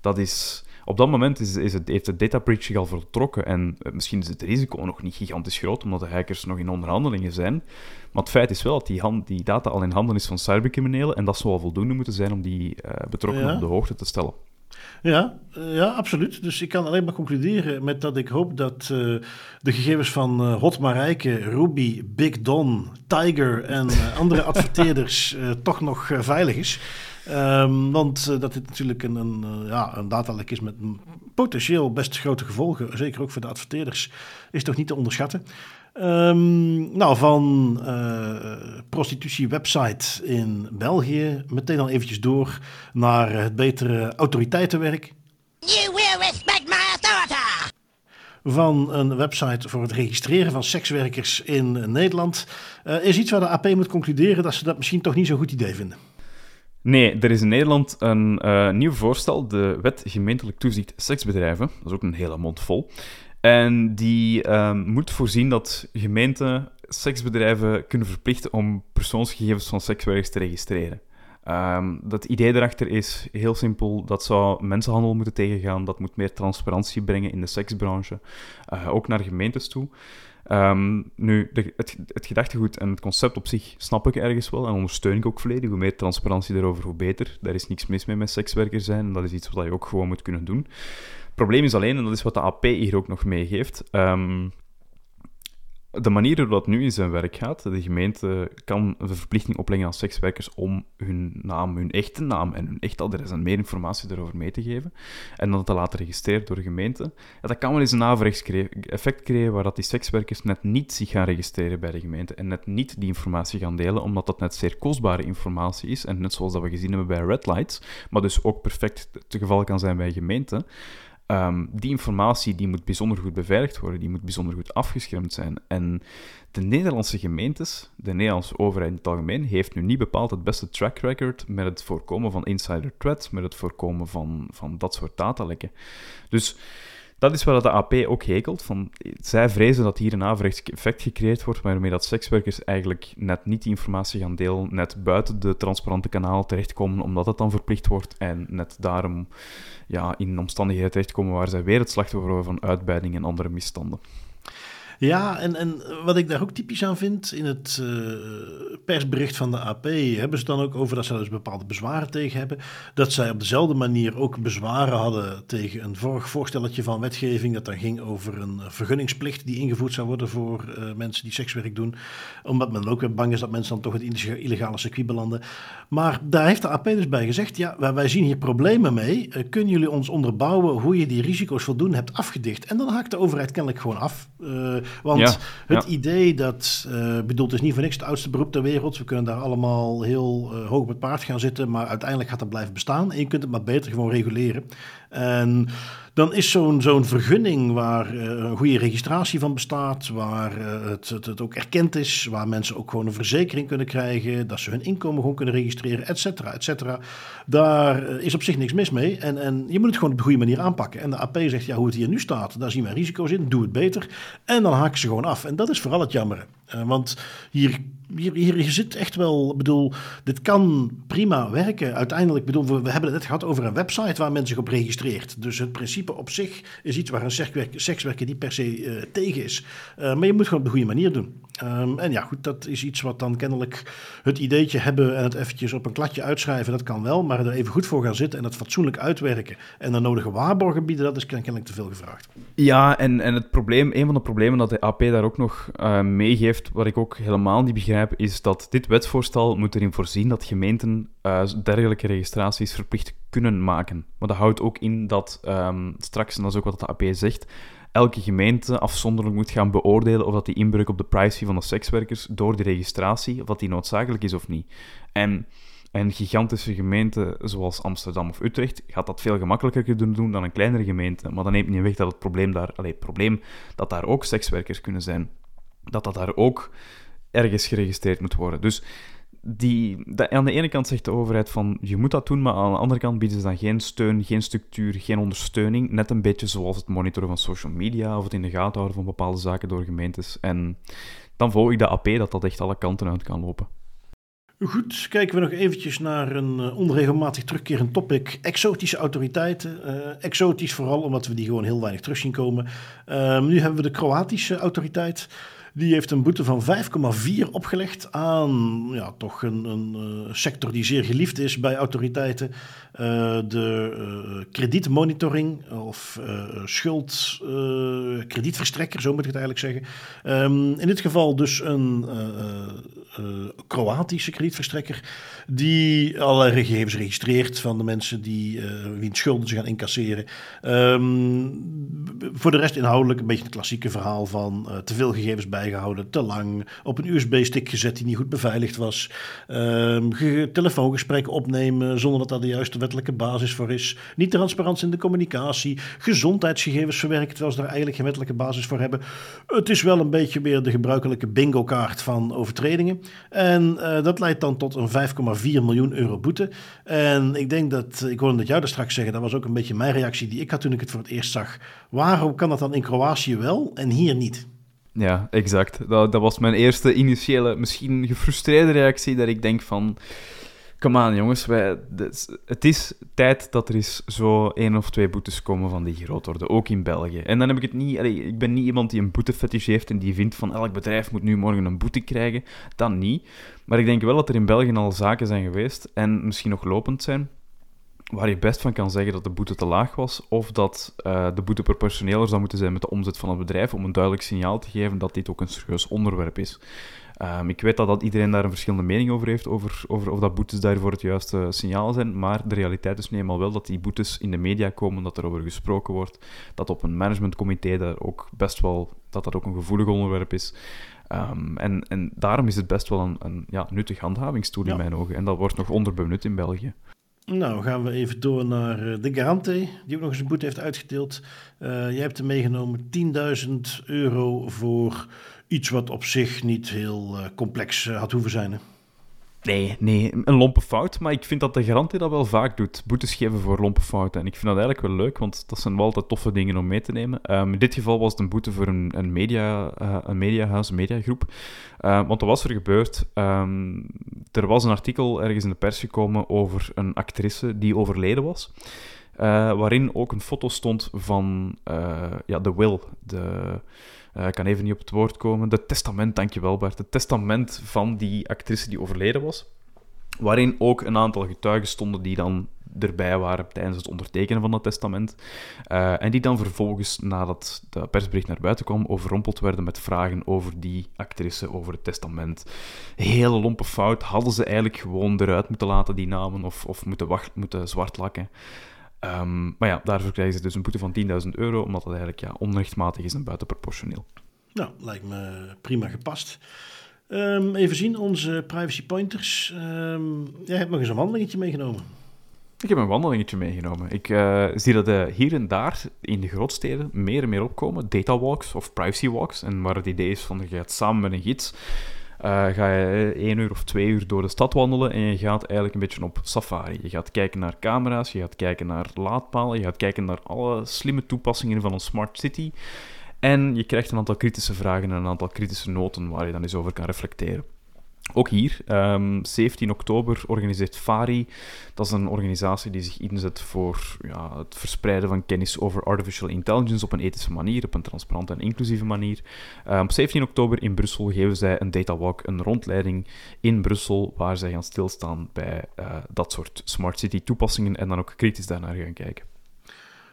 A: Dat is op dat moment is, is het, heeft de data breach zich al vertrokken. En eh, misschien is het risico nog niet gigantisch groot, omdat de hackers nog in onderhandelingen zijn. Maar het feit is wel dat die, hand, die data al in handen is van cybercriminelen. En dat zou wel voldoende moeten zijn om die uh, betrokkenen op de hoogte te stellen.
B: Ja, uh, ja, absoluut. Dus ik kan alleen maar concluderen met dat ik hoop dat uh, de gegevens van uh, Hot Marijke, Ruby, Big Don, Tiger en andere adverteerders toch nog veilig is. Um, want uh, dat dit natuurlijk een, een, uh, ja, een datalek is met potentieel best grote gevolgen, zeker ook voor de adverteerders, is toch niet te onderschatten. Um, nou, van uh, prostitutie-website in België meteen al eventjes door naar het betere autoriteitenwerk. You will respect my authority! Van een website voor het registreren van sekswerkers in Nederland is iets waar de AP moet concluderen dat ze dat misschien toch niet zo'n goed idee vinden.
A: Nee, er is in Nederland een uh, nieuw voorstel, de Wet Gemeentelijk Toezicht Seksbedrijven. Dat is ook een hele mond vol. En die uh, moet voorzien dat gemeenten seksbedrijven kunnen verplichten om persoonsgegevens van sekswerkers te registreren. Um, dat idee erachter is heel simpel. Dat zou mensenhandel moeten tegengaan. Dat moet meer transparantie brengen in de seksbranche. Uh, ook naar gemeentes toe. Um, nu, de, het, het, gedachtegoed en het concept op zich snap ik ergens wel en ondersteun ik ook volledig. Hoe meer transparantie erover, hoe beter. Daar is niks mis mee met sekswerker zijn. En dat is iets wat je ook gewoon moet kunnen doen. Het probleem is alleen, en dat is wat de AP hier ook nog meegeeft. Um, de manier waarop dat nu in zijn werk gaat, de gemeente kan een verplichting opleggen aan sekswerkers om hun naam, hun echte naam en hun echt adres en meer informatie erover mee te geven. En dan te laten registreren door de gemeente. Ja, dat kan wel eens een averechts effect creëren waar dat die sekswerkers net niet zich gaan registreren bij de gemeente en net niet die informatie gaan delen, omdat dat net zeer kostbare informatie is. En net zoals dat we gezien hebben bij Red Lights, maar dus ook perfect te geval kan zijn bij gemeenten. Um, die informatie die moet bijzonder goed beveiligd worden, die moet bijzonder goed afgeschermd zijn. En de Nederlandse gemeentes, de Nederlandse overheid in het algemeen, heeft nu niet bepaald het beste track record met het voorkomen van insider threats, met het voorkomen van, van dat soort datalekken. Dus dat is wat de AP ook hekelt. Van, zij vrezen dat hier een averechts effect gecreëerd wordt, waarmee dat sekswerkers eigenlijk net niet die informatie gaan delen, net buiten de transparante kanalen terechtkomen, omdat het dan verplicht wordt, en net daarom ja, in omstandigheden terechtkomen waar zij weer het slachtoffer worden van uitbuiting en andere misstanden.
B: Ja, en, en wat ik daar ook typisch aan vind, in het uh, persbericht van de AP hebben ze dan ook over dat ze dus bepaalde bezwaren tegen hebben. Dat zij op dezelfde manier ook bezwaren hadden tegen een vorig voorstelletje van wetgeving. Dat dan ging over een vergunningsplicht die ingevoerd zou worden voor uh, mensen die sekswerk doen. Omdat men ook weer bang is dat mensen dan toch het illegale circuit belanden. Maar daar heeft de AP dus bij gezegd, ja, wij zien hier problemen mee. Uh, kunnen jullie ons onderbouwen hoe je die risico's voldoende hebt afgedicht? En dan haakt de overheid kennelijk gewoon af. Want ja, het ja. idee dat, uh, bedoeld is niet voor niks het oudste beroep ter wereld. We kunnen daar allemaal heel uh, hoog op het paard gaan zitten, maar uiteindelijk gaat dat blijven bestaan. En je kunt het maar beter gewoon reguleren. En dan is zo'n zo'n vergunning waar uh, een goede registratie van bestaat, waar uh, het, het, het, ook erkend is, waar mensen ook gewoon een verzekering kunnen krijgen, dat ze hun inkomen gewoon kunnen registreren, et cetera, et cetera. Daar uh, is op zich niks mis mee. En, en je moet het gewoon op de goede manier aanpakken. En de AP zegt, ja, hoe het hier nu staat, daar zien wij risico's in, doe het beter. En dan haken ze gewoon af. En dat is vooral het jammere. want hier hier, hier zit echt wel, bedoel, dit kan prima werken. Uiteindelijk, bedoel, we, we, hebben het net gehad over een website waar men zich op registreert. Dus het principe op zich is iets waar een sekswerker, niet per se uh, tegen is. Uh, maar je moet gewoon op de goede manier doen. Um, en ja, goed, dat is iets wat dan kennelijk het ideetje hebben en het eventjes op een kladje uitschrijven, dat kan wel. Maar er even goed voor gaan zitten en het fatsoenlijk uitwerken en de nodige waarborgen bieden, dat is kennelijk te veel gevraagd.
A: Ja, en, en het probleem, een van de problemen dat de AP daar ook nog uh, meegeeft, wat ik ook helemaal niet begrijp, is dat dit wetsvoorstel moet erin voorzien dat gemeenten uh, dergelijke registraties verplicht kunnen maken. Maar dat houdt ook in dat um, straks, en dat is ook wat de AP zegt, elke gemeente afzonderlijk moet gaan beoordelen of dat die inbreuk op de privacy van de sekswerkers door die registratie, of dat die noodzakelijk is of niet. En een gigantische gemeente zoals Amsterdam of Utrecht gaat dat veel gemakkelijker kunnen doen dan een kleinere gemeente. Maar dan neemt niet weg dat het probleem daar, allee, het probleem dat daar ook sekswerkers kunnen zijn, dat dat daar ook ergens geregistreerd moet worden. Dus die, aan de ene kant zegt de overheid van je moet dat doen, maar aan de andere kant bieden ze dan geen steun, geen structuur, geen ondersteuning. Net een beetje zoals het monitoren van social media of het in de gaten houden van bepaalde zaken door gemeentes. En dan volg ik de AP dat dat echt alle kanten uit kan lopen.
B: Goed, kijken we nog eventjes naar een uh, onregelmatig terugkerend topic. Exotische autoriteiten. Uh, exotisch vooral omdat we die gewoon heel weinig terug zien komen. Uh, nu hebben we de Kroatische autoriteit. Die heeft een boete van 5,4 opgelegd aan ja, toch een, een uh, sector die zeer geliefd is bij autoriteiten. Uh, de uh, kredietmonitoring of schuld, kredietverstrekker, zo moet ik het eigenlijk zeggen. Um, in dit geval dus een Kroatische kredietverstrekker die allerlei gegevens registreert van de mensen die wiens schulden ze gaan incasseren. Um, voor de rest inhoudelijk een beetje het klassieke verhaal van te veel gegevens bij bijgehouden, te lang, op een USB-stick gezet die niet goed beveiligd was, um, telefoongesprekken opnemen zonder dat daar de juiste wettelijke basis voor is, niet transparantie in de communicatie, gezondheidsgegevens verwerken terwijl ze daar eigenlijk geen wettelijke basis voor hebben. Het is wel een beetje meer de gebruikelijke bingo-kaart van overtredingen. En uh, dat leidt dan tot een 5,4 miljoen euro boete. En ik denk dat, ik hoorde dat jou daar straks zeggen, dat was ook een beetje mijn reactie die ik had toen ik het voor het eerst zag. Waarom kan dat dan in Kroatië wel en hier niet?
A: Ja, exact. Dat, dat was mijn eerste initiële, misschien gefrustreerde reactie, dat ik denk van... Kom aan, jongens. Wij, het is tijd dat er eens zo één of twee boetes komen van die groot worden, ook in België. En dan heb ik het niet... Ik ben niet iemand die een boetefetish heeft en die vindt van elk bedrijf moet nu morgen een boete krijgen. Dan niet. Maar ik denk wel dat er in België al zaken zijn geweest, en misschien nog lopend zijn, waar je best van kan zeggen dat de boete te laag was, of dat uh, de boete proportioneler zou moeten zijn met de omzet van het bedrijf, om een duidelijk signaal te geven dat dit ook een serieus onderwerp is. Um, ik weet dat, dat iedereen daar een verschillende mening over heeft, over, over of dat boetes daarvoor het juiste signaal zijn, maar de realiteit is nu eenmaal wel dat die boetes in de media komen, dat er over gesproken wordt, dat op een managementcomité daar ook best wel, dat dat ook een gevoelig onderwerp is. Um, en, en daarom is het best wel een, een ja, nuttig handhavingstoel in mijn ogen. En dat wordt nog onderbenut in België.
B: Nou, gaan we even door naar eh, de Garante, die ook nog eens een boete heeft uitgedeeld. Uh, jij hebt er meegenomen 10.000 euro voor iets wat op zich niet heel uh, complex had hoeven zijn. Hè?
A: Nee, nee, een lompe fout. Maar ik vind dat de garantie dat wel vaak doet. Boetes geven voor lompe fouten. En ik vind dat eigenlijk wel leuk, want dat zijn wel altijd toffe dingen om mee te nemen. Um, in dit geval was het een boete voor een, een, media, uh, een mediahuis, een mediagroep. Uh, want wat was er gebeurd? Um, er was een artikel ergens in de pers gekomen over een actrice die overleden was. Uh, waarin ook een foto stond van ja, de will, de uh, ik kan even niet op het woord komen. De testament, dankjewel Bart. Het testament van die actrice die overleden was. Waarin ook een aantal getuigen stonden die dan erbij waren tijdens het ondertekenen van dat testament. Uh, en die dan vervolgens, nadat de persbericht naar buiten kwam, overrompeld werden met vragen over die actrice, over het testament. Hele lompe fout. Hadden ze eigenlijk gewoon eruit moeten laten, die namen, of, of moeten, wacht, moeten zwart lakken. Um, maar ja, daarvoor krijgen ze dus een boete van 10.000 euro, omdat dat eigenlijk ja, onrechtmatig is en buitenproportioneel.
B: Nou, lijkt me prima gepast. Um, even zien, onze privacy pointers. Um, jij hebt nog eens een wandelingetje meegenomen.
A: Ik heb een wandelingetje meegenomen. Ik uh, zie dat uh, hier en daar in de grootsteden meer en meer opkomen. Data walks of privacy walks. En waar het idee is van je gaat samen met een gids, ga je één uur of twee uur door de stad wandelen en je gaat eigenlijk een beetje op safari. Je gaat kijken naar camera's, je gaat kijken naar laadpalen, je gaat kijken naar alle slimme toepassingen van een smart city. En je krijgt een aantal kritische vragen en een aantal kritische noten waar je dan eens over kan reflecteren. Ook hier, um, ehm, 17 oktober organiseert FARI. Dat is een organisatie die zich inzet voor ja, het verspreiden van kennis over artificial intelligence op een ethische manier, op een transparante en inclusieve manier. Um, op 17 oktober in Brussel geven zij een data walk, een rondleiding in Brussel, waar zij gaan stilstaan bij uh, dat soort smart city toepassingen en dan ook kritisch daarnaar gaan kijken.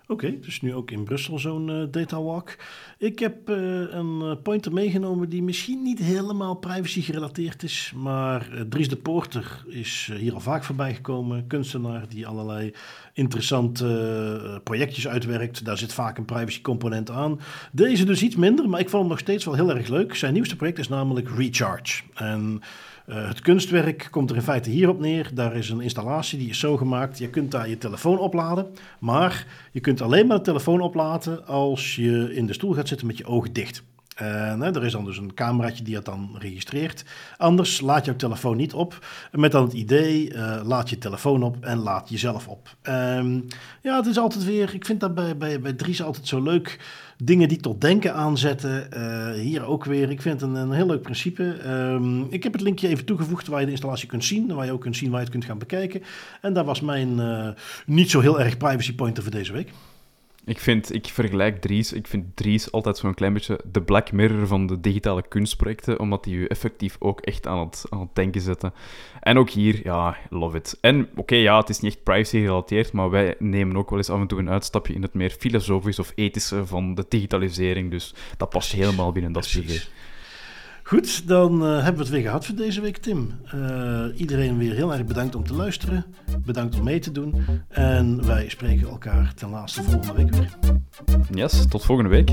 B: Oké, dus nu ook in Brussel zo'n uh, data walk. Ik heb uh, een eh, pointer meegenomen die misschien niet helemaal privacy gerelateerd is, maar Dries de Poorter is hier al vaak voorbij gekomen. Kunstenaar die allerlei interessante projectjes uitwerkt. Daar zit vaak een privacy component aan. Deze dus iets minder, maar ik vond hem nog steeds wel heel erg leuk. Zijn nieuwste project is namelijk Recharge. En uh, het kunstwerk komt er in feite hierop neer. Daar is een installatie die is zo gemaakt. Je kunt daar je telefoon opladen. Maar je kunt alleen maar de telefoon opladen als je in de stoel gaat zitten met je ogen dicht. Uh, er is dan dus een cameraatje die het dan registreert. Anders laat jouw telefoon niet op. Met dan het idee, uh, laat je telefoon op en laat jezelf op. Um, ja, het is altijd weer, ik vind dat bij, bij, bij Dries altijd zo leuk dingen die tot denken aanzetten. Uh, hier ook weer. Ik vind het een, een heel leuk principe. Um, ik heb het linkje even toegevoegd waar je de installatie kunt zien. Waar je ook kunt zien waar je het kunt gaan bekijken. En dat was mijn uh, niet zo heel erg privacy pointer voor deze week.
A: Ik vind, ik vergelijk Dries, ik vind Dries altijd zo'n klein beetje de Black Mirror van de digitale kunstprojecten, omdat die u effectief ook echt aan het, aan het denken zetten. En ook hier, ja, love it. En oké, okay, ja, het is niet echt privacy gerelateerd, maar wij nemen ook wel eens af en toe een uitstapje in het meer filosofisch of ethische van de digitalisering, dus dat past helemaal binnen dat sujet.
B: Goed, dan uh, hebben we het weer gehad voor deze week, Tim. Uh, iedereen weer heel erg bedankt om te luisteren. Bedankt om mee te doen. En wij spreken elkaar ten laatste volgende week weer.
A: Yes, tot volgende week.